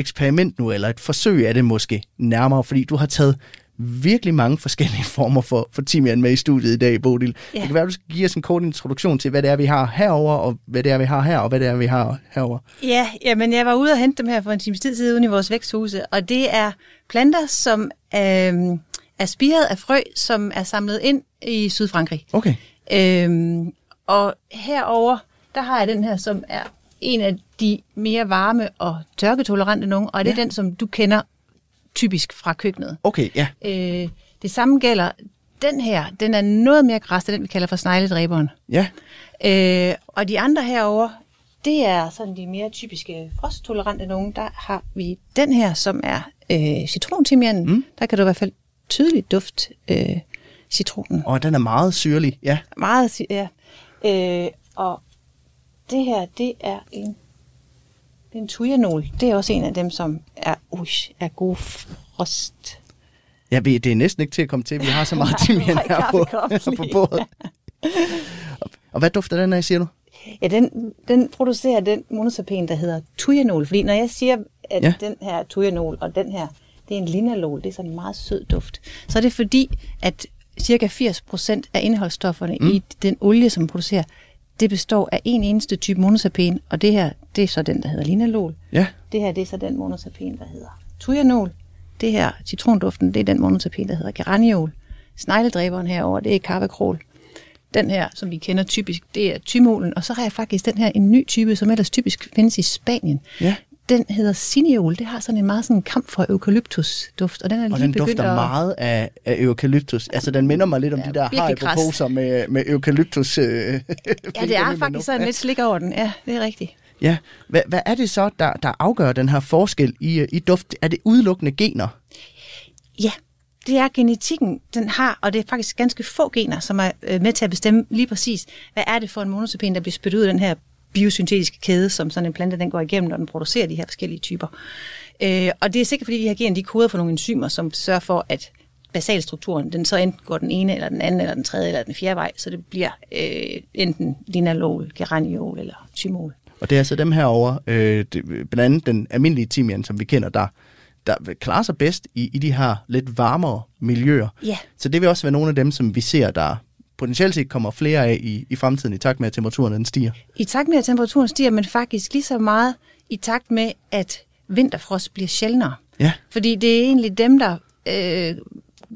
eksperiment nu, eller et forsøg af det måske nærmere, fordi du har taget virkelig mange forskellige former for, for timian med i studiet i dag, Bodil. Ja. Det kan være, du skal give os en kort introduktion til, hvad det er, vi har herover og hvad det er, vi har her, og hvad det er, vi har herover. Ja, men jeg var ude og hente dem her for en times tid siden i vores væksthuse, og det er planter, som øh, er spiret af frø, som er samlet ind i Sydfrankrig. Okay. Øhm, og herover der har jeg den her, som er en af de mere varme og tørketolerante nogle, og det er den, som du kender typisk fra køkkenet. Okay, ja. Øh, det samme gælder den her. Den er noget mere græs, den vi kalder for snegledræberen. Ja. Øh, og de andre herover, det er sådan de mere typiske frosttolerante nogle. Der har vi den her, som er øh, citrontimianen. Mm. Der kan du i hvert fald tydeligt duft øh, citronen. Og den er meget syrlig, ja. Meget, ja. Øh, og det her, det er en, det er en tujanol. Det er også en af dem, som er, uh, er god frost. Ja, det er næsten ikke til at komme til. Vi har så meget timian her på, på bordet. Og hvad dufter den af, siger du? Ja, den, den producerer den monosapen, der hedder tujanol. Fordi når jeg siger, at ja. den her tujanol og den her, det er en linalol, det er sådan en meget sød duft, så er det fordi, at cirka 80% af indholdsstofferne mm. i den olie, som producerer, det består af en eneste type monosapen, og det her, det er så den, der hedder linalol. Ja. Det her, det er så den monosapen, der hedder tujanol. Det her, citronduften, det er den monosapen, der hedder geraniol. Snegledræberen herover, det er karvakrol. Den her, som vi kender typisk, det er tymolen. Og så har jeg faktisk den her en ny type, som ellers typisk findes i Spanien. Ja. Den hedder cineol. Det har sådan en meget sådan kamp for eukalyptus-duft. Og den, er og lige den dufter at... meget af, af eukalyptus. Altså, den minder mig lidt om ja, de der haribo-poser med, med eukalyptus. Øh, ja, det er faktisk sådan ja. lidt slik over den. Ja, det er rigtigt. Ja, hvad, hvad er det så, der, der afgør den her forskel i, i duft? Er det udelukkende gener? Ja, det er genetikken, den har, og det er faktisk ganske få gener, som er øh, med til at bestemme lige præcis, hvad er det for en monosapen, der bliver spyttet ud af den her biosyntetiske kæde, som sådan en plante den går igennem, når den producerer de her forskellige typer. Øh, og det er sikkert, fordi de her gener, de koder for nogle enzymer, som sørger for, at basalstrukturen, den så enten går den ene, eller den anden, eller den tredje, eller den fjerde vej, så det bliver øh, enten linalol, geraniol eller thymol. Og det er altså dem herover, øh, det, blandt andet den almindelige timian, som vi kender, der, der klarer sig bedst i, i de her lidt varmere miljøer. Ja. Så det vil også være nogle af dem, som vi ser, der potentielt set kommer flere af i, i fremtiden, i takt med, at temperaturen den stiger? I takt med, at temperaturen stiger, men faktisk lige så meget i takt med, at vinterfrost bliver sjældnere. Ja. Fordi det er egentlig dem, der øh,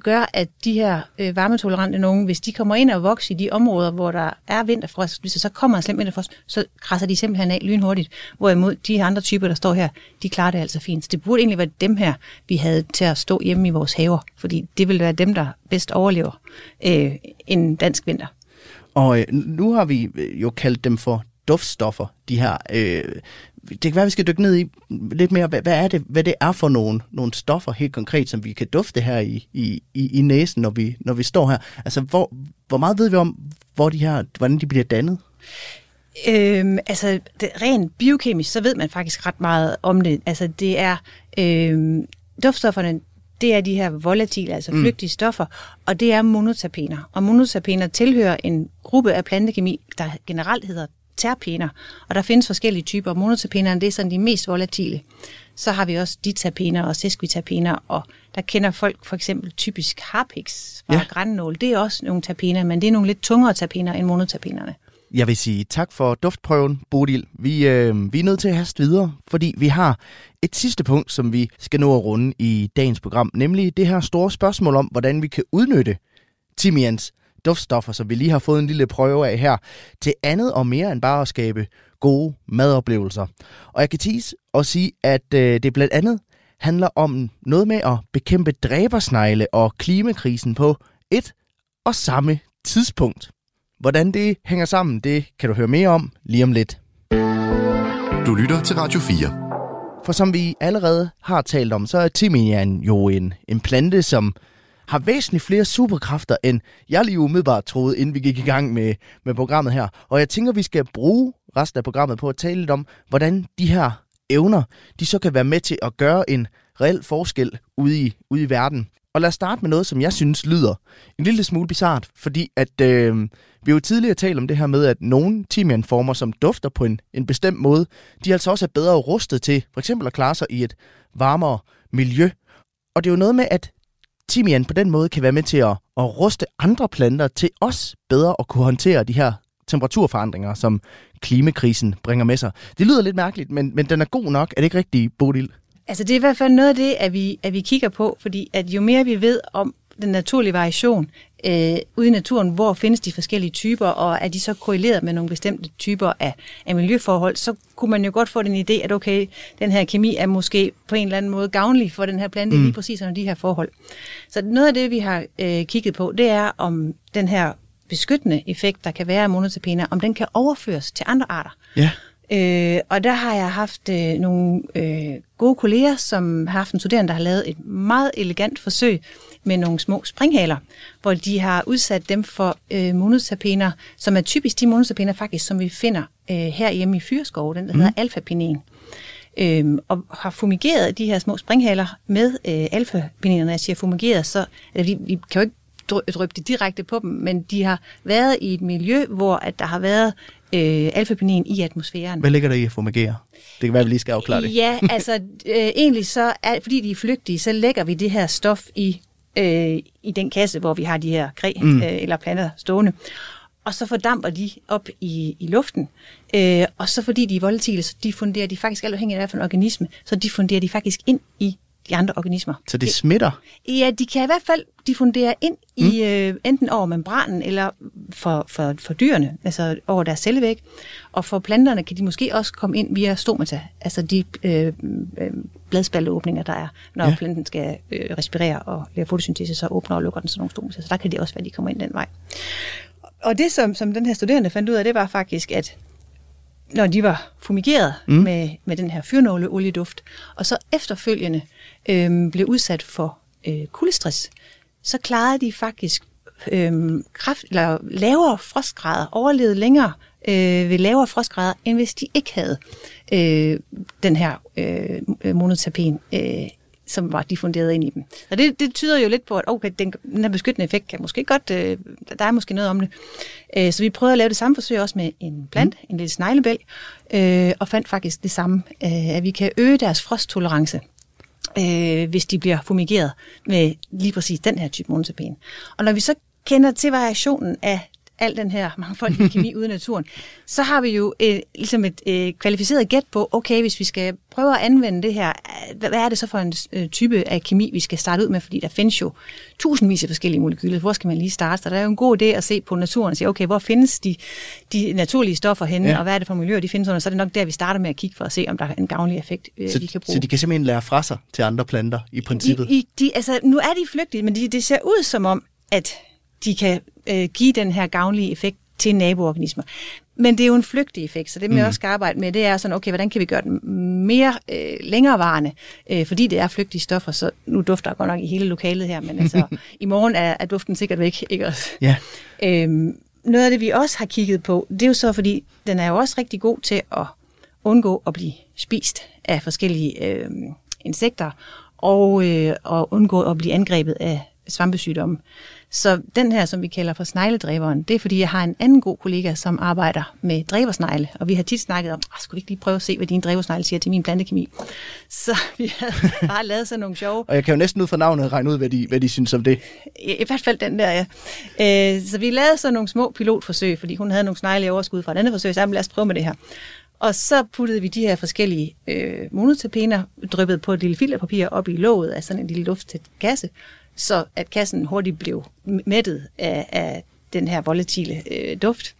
gør, at de her øh, varmetolerante nogen, hvis de kommer ind og vokser i de områder, hvor der er vinterfrost, hvis der så kommer en slem vinterfrost, så krasser de simpelthen af lynhurtigt. Hvorimod de andre typer, der står her, de klarer det altså fint. Så det burde egentlig være dem her, vi havde til at stå hjemme i vores haver, fordi det ville være dem, der bedst overlever øh, en dansk vinter. Og øh, nu har vi øh, jo kaldt dem for duftstoffer, de her. Øh, det kan være, vi skal dykke ned i lidt mere, hvad, hvad er det, hvad det er for nogle, nogle stoffer helt konkret, som vi kan dufte her i, i, i, i næsen, når vi, når vi står her. Altså, hvor, hvor meget ved vi om, hvor de her, hvordan de bliver dannet? Øhm, altså, det, rent biokemisk, så ved man faktisk ret meget om det. Altså, det er øhm, duftstofferne, det er de her volatile, altså mm. flygtige stoffer, og det er monoterpener. Og monoterpener tilhører en gruppe af plantekemi, der generelt hedder terpener, og der findes forskellige typer. Monoterpenerne, det er sådan de mest volatile. Så har vi også diterpener og sesquiterpener, og der kender folk for eksempel typisk harpix fra ja. grænnål. Det er også nogle terpener, men det er nogle lidt tungere terpener end monoterpenerne. Jeg vil sige tak for duftprøven, Bodil. Vi, øh, vi er nødt til at haste videre, fordi vi har et sidste punkt, som vi skal nå at runde i dagens program, nemlig det her store spørgsmål om, hvordan vi kan udnytte timians duftstoffer, som vi lige har fået en lille prøve af her, til andet og mere end bare at skabe gode madoplevelser. Og jeg kan tease og sige, at øh, det blandt andet handler om noget med at bekæmpe dræbersnegle og klimakrisen på et og samme tidspunkt. Hvordan det hænger sammen, det kan du høre mere om lige om lidt. Du lytter til Radio 4. For som vi allerede har talt om, så er timian jo en, en plante, som har væsentligt flere superkræfter, end jeg lige umiddelbart troede, inden vi gik i gang med, med programmet her. Og jeg tænker, vi skal bruge resten af programmet på at tale lidt om, hvordan de her evner, de så kan være med til at gøre en reel forskel ude i, ude i verden. Og lad os starte med noget, som jeg synes lyder en lille smule bizart, fordi at øh, vi jo tidligere talt om det her med, at nogle timianformer, som dufter på en, en bestemt måde, de altså også er bedre rustet til for eksempel at klare sig i et varmere miljø. Og det er jo noget med, at timian på den måde kan være med til at, at ruste andre planter til os bedre at kunne håndtere de her temperaturforandringer, som klimakrisen bringer med sig. Det lyder lidt mærkeligt, men, men den er god nok. Er det ikke rigtigt, Bodil? Altså det er i hvert fald noget af det, at vi, at vi kigger på, fordi at jo mere vi ved om den naturlige variation øh, ude i naturen, hvor findes de forskellige typer, og er de så korreleret med nogle bestemte typer af, af miljøforhold, så kunne man jo godt få den idé, at okay, den her kemi er måske på en eller anden måde gavnlig for den her plante mm. lige præcis under de her forhold. Så noget af det, vi har øh, kigget på, det er om den her beskyttende effekt, der kan være af monotapena, om den kan overføres til andre arter. Ja. Øh, og der har jeg haft øh, nogle øh, gode kolleger, som har haft en studerende, der har lavet et meget elegant forsøg med nogle små springhaler, hvor de har udsat dem for øh, monosapener, som er typisk de monosapener faktisk, som vi finder øh, herhjemme i Fyrskov, den der mm. hedder alfapenen. Øhm, og har fumigeret de her små springhaler med øh, alfapenerne. Når jeg siger fumigeret, så altså, vi, vi kan jo ikke drøbe det direkte på dem, men de har været i et miljø, hvor at der har været øh, alfapenin i atmosfæren. Hvad ligger der i at fumigere? Det kan være, at vi lige skal afklare det. Ja, altså øh, egentlig så, er, fordi de er flygtige, så lægger vi det her stof i, øh, i den kasse, hvor vi har de her kræ mm. øh, eller planter stående. Og så fordamper de op i, i luften. Øh, og så fordi de er volatile, så diffunderer de faktisk, alt afhængig af hvilken organisme, så diffunderer de faktisk ind i de andre organismer. Så det smitter? Ja, de kan i hvert fald diffundere ind mm. i øh, enten over membranen eller for, for, for dyrene, altså over deres cellevæg. Og for planterne kan de måske også komme ind via stomata, altså de øh, øh, bladspalteåbninger, der er, når ja. planten skal øh, respirere og lave fotosyntese, så åbner og lukker den sådan nogle stomata. Så der kan det også være, at de kommer ind den vej. Og det, som, som den her studerende fandt ud af, det var faktisk, at når de var fumigeret mm. med, med den her fyrnåleolieduft, og så efterfølgende øh, blev udsat for øh, kuldestress, så klarede de faktisk øh, kraft, eller lavere frostgrader, overlevede længere øh, ved lavere frostgrader, end hvis de ikke havde øh, den her øh, monotapen øh, som var diffunderet ind i dem. Så det, det tyder jo lidt på, at okay, den, den her beskyttende effekt kan måske godt, øh, der er måske noget om det. Øh, så vi prøvede at lave det samme forsøg også med en plant, mm. en lille sneglebæl, øh, og fandt faktisk det samme, øh, at vi kan øge deres frosttolerance øh, hvis de bliver fumigeret med lige præcis den her type monotapen. Og når vi så kender til variationen af al den her mangfoldige kemi ude i naturen, så har vi jo øh, ligesom et øh, kvalificeret gæt på, okay, hvis vi skal prøve at anvende det her, hvad, hvad er det så for en øh, type af kemi, vi skal starte ud med, fordi der findes jo tusindvis af forskellige molekyler. Hvor skal man lige starte? Så der er jo en god idé at se på naturen og sige, okay, hvor findes de, de naturlige stoffer henne, ja. og hvad er det for miljøer, de findes under? Så er det nok der, vi starter med at kigge for at se, om der er en gavnlig effekt, øh, så, vi kan bruge. Så de kan simpelthen lære fra sig til andre planter i princippet? I, i, de, altså, nu er de flygtige, men de, det ser ud som om, at de kan øh, give den her gavnlige effekt til naboorganismer. Men det er jo en flygtig effekt, så det vi mm. også skal arbejde med, det er sådan, okay, hvordan kan vi gøre den mere øh, længerevarende, øh, fordi det er flygtige stoffer, så nu dufter jeg godt nok i hele lokalet her, men altså, i morgen er, er duften sikkert væk, ikke også? Ja. Øhm, noget af det, vi også har kigget på, det er jo så, fordi den er jo også rigtig god til at undgå at blive spist af forskellige øh, insekter, og, øh, og undgå at blive angrebet af svampesygdomme. Så den her, som vi kalder for snegledræberen, det er fordi, jeg har en anden god kollega, som arbejder med dræbersnegle, og vi har tit snakket om, skulle vi ikke lige prøve at se, hvad din dræbersnegle siger til min plantekemi? Så vi har bare lavet sådan nogle sjove... og jeg kan jo næsten ud fra navnet regne ud, hvad de, hvad de synes om det. I, I hvert fald den der, ja. Øh, så vi lavede sådan nogle små pilotforsøg, fordi hun havde nogle snegle i overskud fra et andet forsøg, så lad os prøve med det her. Og så puttede vi de her forskellige øh, monotapener, dryppet på et lille filterpapir op i låget af sådan en lille lufttæt kasse, så at kassen hurtigt blev mættet af, af den her volatile øh, duft.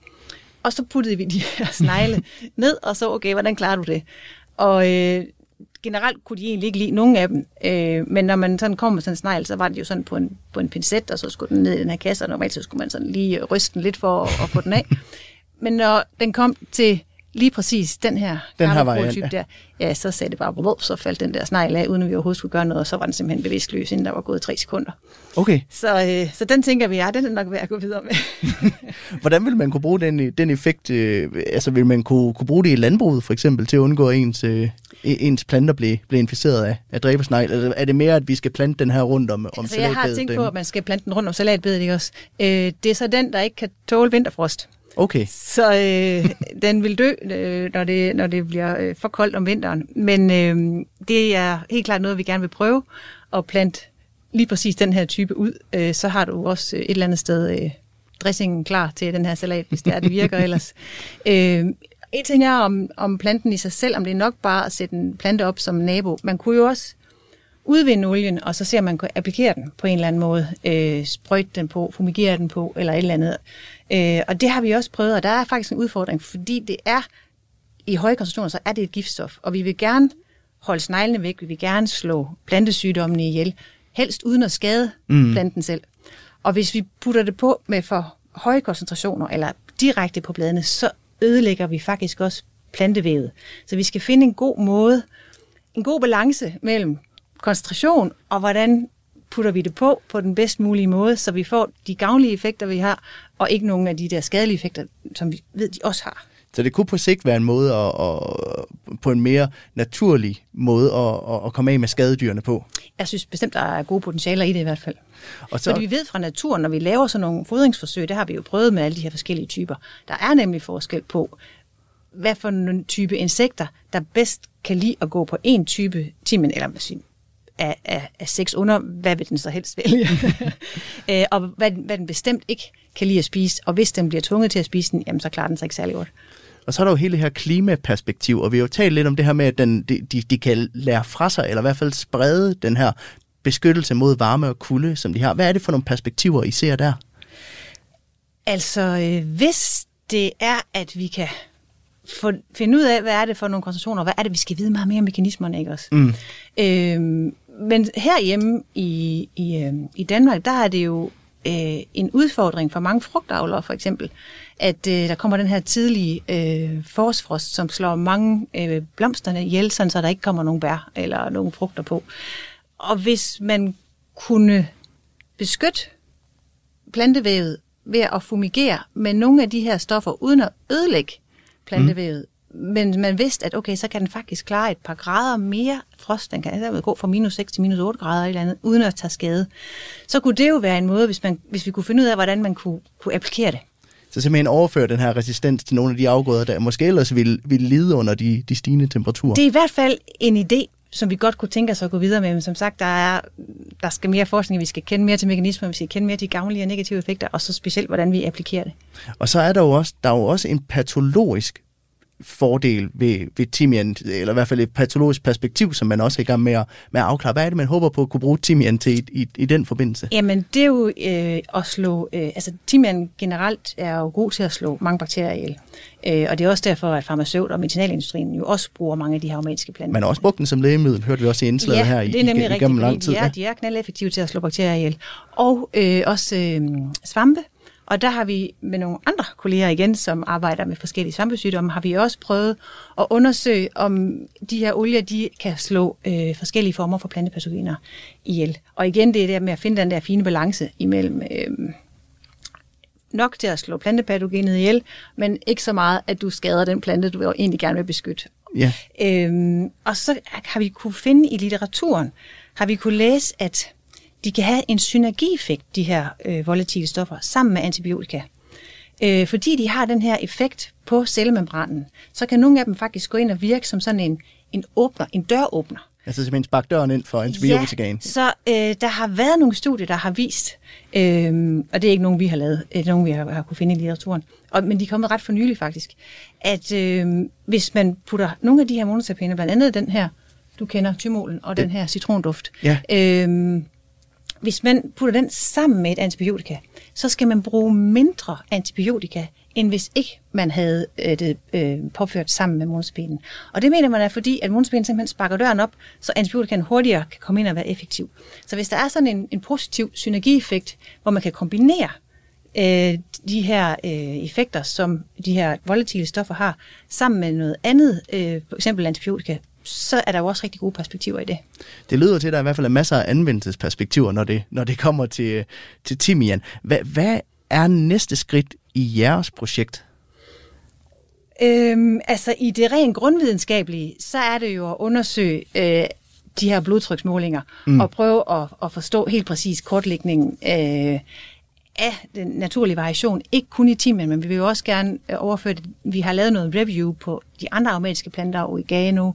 Og så puttede vi de her snegle ned, og så, okay, hvordan klarer du det? Og øh, generelt kunne de egentlig ikke lide nogen af dem, øh, men når man sådan kom med sådan en snegl, så var det jo sådan på en, på en pincet, og så skulle den ned i den her kasse, og normalt så skulle man sådan lige ryste den lidt for at, at få den af. Men når den kom til lige præcis den her Den her variant, prototype der, ja, så sagde det bare, "Wup", så faldt den der snegl af, uden at vi overhovedet skulle gøre noget, og så var den simpelthen bevidstløs, inden der var gået tre sekunder. Okay. Så, øh, så den tænker vi, ja, den er nok værd at gå videre med. Hvordan vil man kunne bruge den, den effekt? Øh, altså vil man kunne, kunne bruge det i landbruget for eksempel til at undgå ens, øh, ens planter bliver, bliver inficeret af, af dræbersnegl? Eller er det mere, at vi skal plante den her rundt om, om altså, jeg har salatbedet tænkt på, at man skal plante den rundt om salatbedet, ikke også? Øh, det er så den, der ikke kan tåle vinterfrost. Okay. Så øh, den vil dø, øh, når, det, når det bliver øh, for koldt om vinteren. Men øh, det er helt klart noget, vi gerne vil prøve at plante lige præcis den her type ud. Øh, så har du også øh, et eller andet sted øh, dressingen klar til den her salat, hvis det er, det virker ellers. Øh, en ting er om, om planten i sig selv, om det er nok bare at sætte en plante op som nabo. Man kunne jo også udvinde olien, og så ser man kan applikere den på en eller anden måde. Øh, sprøjte den på, fumigere den på, eller et eller andet. Øh, og det har vi også prøvet, og der er faktisk en udfordring, fordi det er i høje koncentrationer, så er det et giftstof, og vi vil gerne holde sneglene væk, vi vil gerne slå plantesygdommene ihjel, helst uden at skade mm. planten selv. Og hvis vi putter det på med for høje koncentrationer, eller direkte på bladene, så ødelægger vi faktisk også plantevævet. Så vi skal finde en god måde, en god balance mellem koncentration og hvordan putter vi det på på den bedst mulige måde, så vi får de gavnlige effekter, vi har, og ikke nogen af de der skadelige effekter, som vi ved, de også har. Så det kunne på sigt være en måde at, at på en mere naturlig måde at, at, komme af med skadedyrene på. Jeg synes bestemt, der er gode potentialer i det i hvert fald. Og Så... Fordi vi ved fra naturen, når vi laver sådan nogle fodringsforsøg, det har vi jo prøvet med alle de her forskellige typer, der er nemlig forskel på, hvad for en type insekter, der bedst kan lide at gå på en type timen, eller sige, af, af, af seks under, hvad vil den så helst vælge? Øh, og hvad, hvad den bestemt ikke kan lide at spise, og hvis den bliver tvunget til at spise den, jamen så klarer den sig ikke særlig godt. Og så er der jo hele det her klimaperspektiv, og vi har jo talt lidt om det her med, at den, de, de, de kan lære fra sig, eller i hvert fald sprede den her beskyttelse mod varme og kulde, som de har. Hvad er det for nogle perspektiver, I ser der? Altså, øh, hvis det er, at vi kan få, finde ud af, hvad er det for nogle koncentrationer, og hvad er det, vi skal vide meget mere om mekanismerne, ikke også? Mm. Øhm, men herhjemme i, i, øh, i Danmark, der er det jo øh, en udfordring for mange frugtavlere, for eksempel, at øh, der kommer den her tidlige øh, forårsfrost, som slår mange øh, blomsterne ihjel, sådan så der ikke kommer nogen bær eller nogen frugter på. Og hvis man kunne beskytte plantevævet ved at fumigere med nogle af de her stoffer, uden at ødelægge plantevævet. Men man vidste, at okay, så kan den faktisk klare et par grader mere frost. Den kan dermed gå fra minus 6 til minus 8 grader eller andet, uden at tage skade. Så kunne det jo være en måde, hvis, man, hvis vi kunne finde ud af, hvordan man kunne, kunne applikere det. Så simpelthen overføre den her resistens til nogle af de afgrøder, der måske ellers ville, ville lide under de, de stigende temperaturer. Det er i hvert fald en idé, som vi godt kunne tænke os at gå videre med. Men som sagt, der, er, der skal mere forskning, vi skal kende mere til mekanismer, vi skal kende mere til de gavnlige og negative effekter, og så specielt, hvordan vi applikerer det. Og så er der jo også, der er jo også en patologisk fordel ved, ved timian, eller i hvert fald et patologisk perspektiv, som man også er i gang med at, med at afklare. Hvad er det, man håber på at kunne bruge timian til i, i, i den forbindelse? Jamen, det er jo øh, at slå... Øh, altså, timian generelt er jo god til at slå mange bakterier ihjel. Øh, og det er også derfor, at farmaceut- og medicinalindustrien jo også bruger mange af de her aromatiske planter. Man har også brugt den som lægemiddel, hørte vi også i indslaget ja, her i, det er nemlig igennem fordi lang tid. de er, de er knaldeffektive til at slå bakterier ihjel. Og øh, også øh, svampe. Og der har vi med nogle andre kolleger igen, som arbejder med forskellige svampesygdomme, har vi også prøvet at undersøge, om de her olier, de kan slå øh, forskellige former for plantepatogener ihjel. Og igen, det er det med at finde den der fine balance imellem øh, nok til at slå plantepatogenet ihjel, men ikke så meget, at du skader den plante, du egentlig gerne vil beskytte. Ja. Øhm, og så har vi kunne finde i litteraturen, har vi kunne læse, at de kan have en synergieffekt, de her øh, volatile stoffer, sammen med antibiotika. Øh, fordi de har den her effekt på cellemembranen, så kan nogle af dem faktisk gå ind og virke som sådan en, en åbner, en døråbner. Altså simpelthen sparke døren ind for antibiotikaen. Ja, så øh, der har været nogle studier, der har vist, øh, og det er ikke nogen, vi har lavet, det er nogen, vi har, har kunne finde i litteraturen, og, men de er kommet ret for nylig faktisk, at øh, hvis man putter nogle af de her monoterpener, blandt andet den her, du kender, tymolen, og den her citronduft, Ja. øh, hvis man putter den sammen med et antibiotika, så skal man bruge mindre antibiotika, end hvis ikke man havde øh, det øh, påført sammen med monospinen. Og det mener man er fordi, at monospinen simpelthen sparker døren op, så antibiotikaen hurtigere kan komme ind og være effektiv. Så hvis der er sådan en, en positiv synergieffekt, hvor man kan kombinere øh, de her øh, effekter, som de her volatile stoffer har, sammen med noget andet, øh, for eksempel antibiotika, så er der jo også rigtig gode perspektiver i det. Det lyder til, at der i hvert fald er masser af anvendelsesperspektiver, når det, når det kommer til, til timian. Hvad, hvad er næste skridt i jeres projekt? Øhm, altså i det rent grundvidenskabelige, så er det jo at undersøge øh, de her blodtryksmålinger mm. og prøve at, at forstå helt præcis kortlægningen øh, af den naturlige variation. Ikke kun i timen, men vi vil jo også gerne øh, overføre det. Vi har lavet noget review på de andre aromatiske planter, oregano,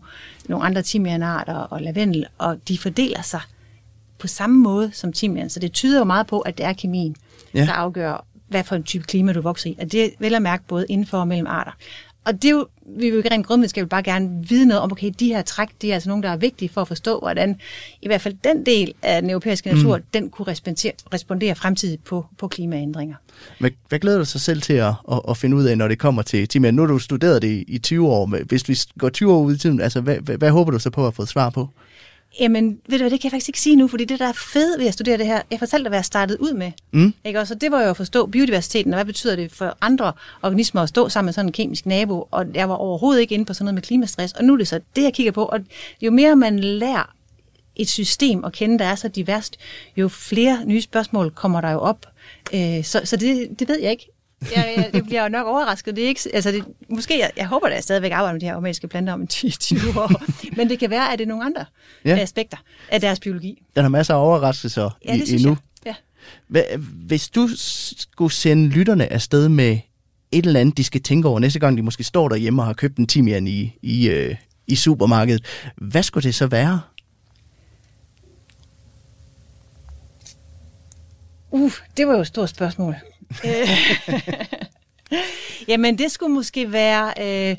nogle andre timianarter og lavendel, og de fordeler sig på samme måde som timian. Så det tyder jo meget på, at det er kemien, ja. der afgør, hvad for en type klima du vokser i. Og det er vel at mærke både inden for og mellem arter. Og det er jo, vi vil rent grundvidenskab bare gerne vide noget om, okay, de her træk, det er altså nogle, der er vigtige for at forstå, hvordan i hvert fald den del af den europæiske natur, mm. den kunne respondere, respondere fremtidigt på, på klimaændringer. Hvad, hvad glæder du sig selv til at, at, at finde ud af, når det kommer til Timia? Nu har du studeret det i, i 20 år. Hvis vi går 20 år ud i tiden, altså, hvad, hvad, hvad håber du så på at få svar på? Jamen, ved du hvad, det kan jeg faktisk ikke sige nu, fordi det, der er fedt ved at studere det her, jeg fortalte dig, hvad jeg startede ud med. Mm. Ikke? Og så det var jo at forstå biodiversiteten, og hvad betyder det for andre organismer at stå sammen med sådan en kemisk nabo, og jeg var overhovedet ikke inde på sådan noget med klimastress, og nu er det så det, jeg kigger på, og jo mere man lærer et system at kende, der er så diverst, jo flere nye spørgsmål kommer der jo op. Øh, så så det, det ved jeg ikke jeg, jeg, det bliver jo nok overrasket. Det er ikke, altså det, måske, jeg, jeg håber, at jeg stadigvæk arbejder med de her aromatiske planter om 20, 20 år. Men det kan være, at det er nogle andre ja. aspekter af deres biologi. Den har masser af overraskelser ja, det i, endnu. Jeg. Ja. Hvis du skulle sende lytterne afsted med et eller andet, de skal tænke over næste gang, de måske står derhjemme og har købt en timian i, i, øh, i supermarkedet, hvad skulle det så være? Uh, det var jo et stort spørgsmål. Jamen, det skulle måske være, øh,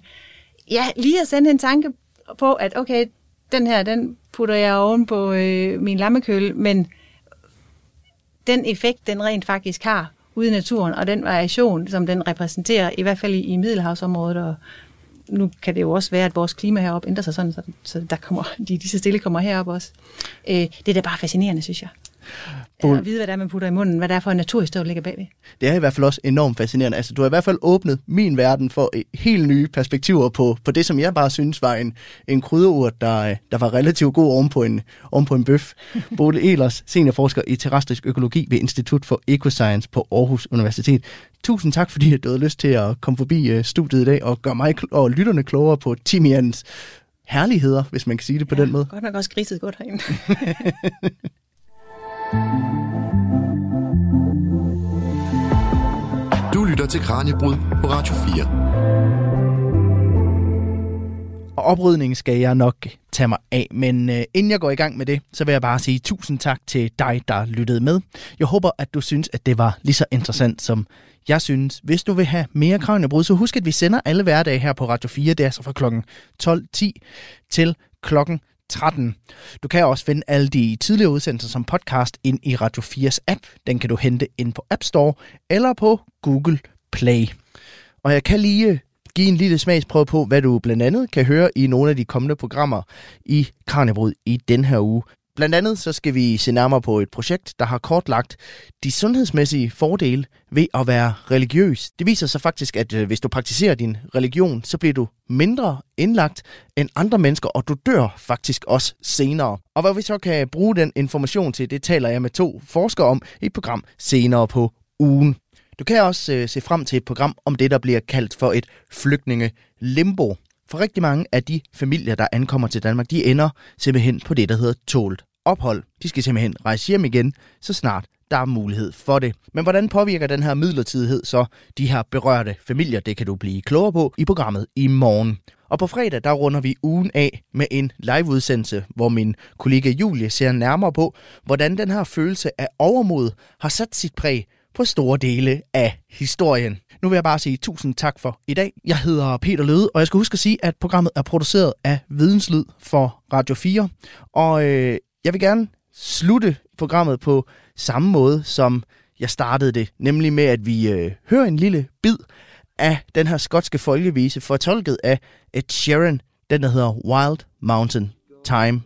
ja, lige at sende en tanke på, at okay, den her, den putter jeg oven på øh, min lammekøl, men den effekt, den rent faktisk har ude i naturen, og den variation, som den repræsenterer, i hvert fald i, i Middelhavsområdet, og nu kan det jo også være, at vores klima heroppe ændrer sig sådan, så, så der kommer, de lige så stille kommer herop også. Øh, det er da bare fascinerende, synes jeg. Bol- at vide, hvad det er, man putter i munden, hvad det er for en naturhistorie, der ligger bagved. Det er i hvert fald også enormt fascinerende. Altså, du har i hvert fald åbnet min verden for helt nye perspektiver på, på det, som jeg bare synes var en, en krydderurt, der, der var relativt god oven på en, oven på en bøf. Bole Elers, seniorforsker i terrestrisk økologi ved Institut for Ecoscience på Aarhus Universitet. Tusind tak, fordi du havde lyst til at komme forbi øh, studiet i dag og gøre mig og lytterne klogere på Timians herligheder, hvis man kan sige det på ja, den måde. godt nok også griset godt herinde. Du lytter til Kranjebrud på Radio 4. Og oprydningen skal jeg nok tage mig af, men øh, inden jeg går i gang med det, så vil jeg bare sige tusind tak til dig, der lyttede med. Jeg håber, at du synes, at det var lige så interessant, som jeg synes. Hvis du vil have mere Kranjebrud, så husk, at vi sender alle hverdage her på Radio 4. Det er altså fra kl. 12.10 til klokken 13. Du kan også finde alle de tidligere udsendelser som podcast ind i Radio 4's app. Den kan du hente ind på App Store eller på Google Play. Og jeg kan lige øh, give en lille smagsprøve på, hvad du blandt andet kan høre i nogle af de kommende programmer i Karnebrud i den her uge. Blandt andet så skal vi se nærmere på et projekt, der har kortlagt de sundhedsmæssige fordele ved at være religiøs. Det viser sig faktisk, at øh, hvis du praktiserer din religion, så bliver du mindre indlagt end andre mennesker, og du dør faktisk også senere. Og hvad vi så kan bruge den information til, det taler jeg med to forskere om i et program senere på ugen. Du kan også øh, se frem til et program om det, der bliver kaldt for et flygtninge limbo. For rigtig mange af de familier, der ankommer til Danmark, de ender simpelthen på det, der hedder tålt ophold. De skal simpelthen rejse hjem igen, så snart der er mulighed for det. Men hvordan påvirker den her midlertidighed så de her berørte familier? Det kan du blive klogere på i programmet i morgen. Og på fredag, der runder vi ugen af med en liveudsendelse, hvor min kollega Julie ser nærmere på, hvordan den her følelse af overmod har sat sit præg på store dele af historien. Nu vil jeg bare sige tusind tak for i dag. Jeg hedder Peter Løde, og jeg skal huske at sige, at programmet er produceret af Videnslyd for Radio 4. Og øh, jeg vil gerne slutte programmet på samme måde, som jeg startede det, nemlig med, at vi øh, hører en lille bid af den her skotske folkevise, fortolket af Ed Sheeran, den der hedder Wild Mountain Time.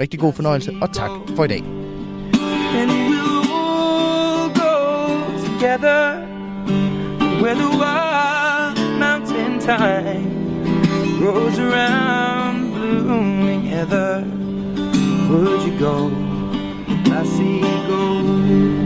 Rigtig god fornøjelse, og tak for i dag. Together where the wild mountain thyme grows around blooming heather. Would you go? I see you go.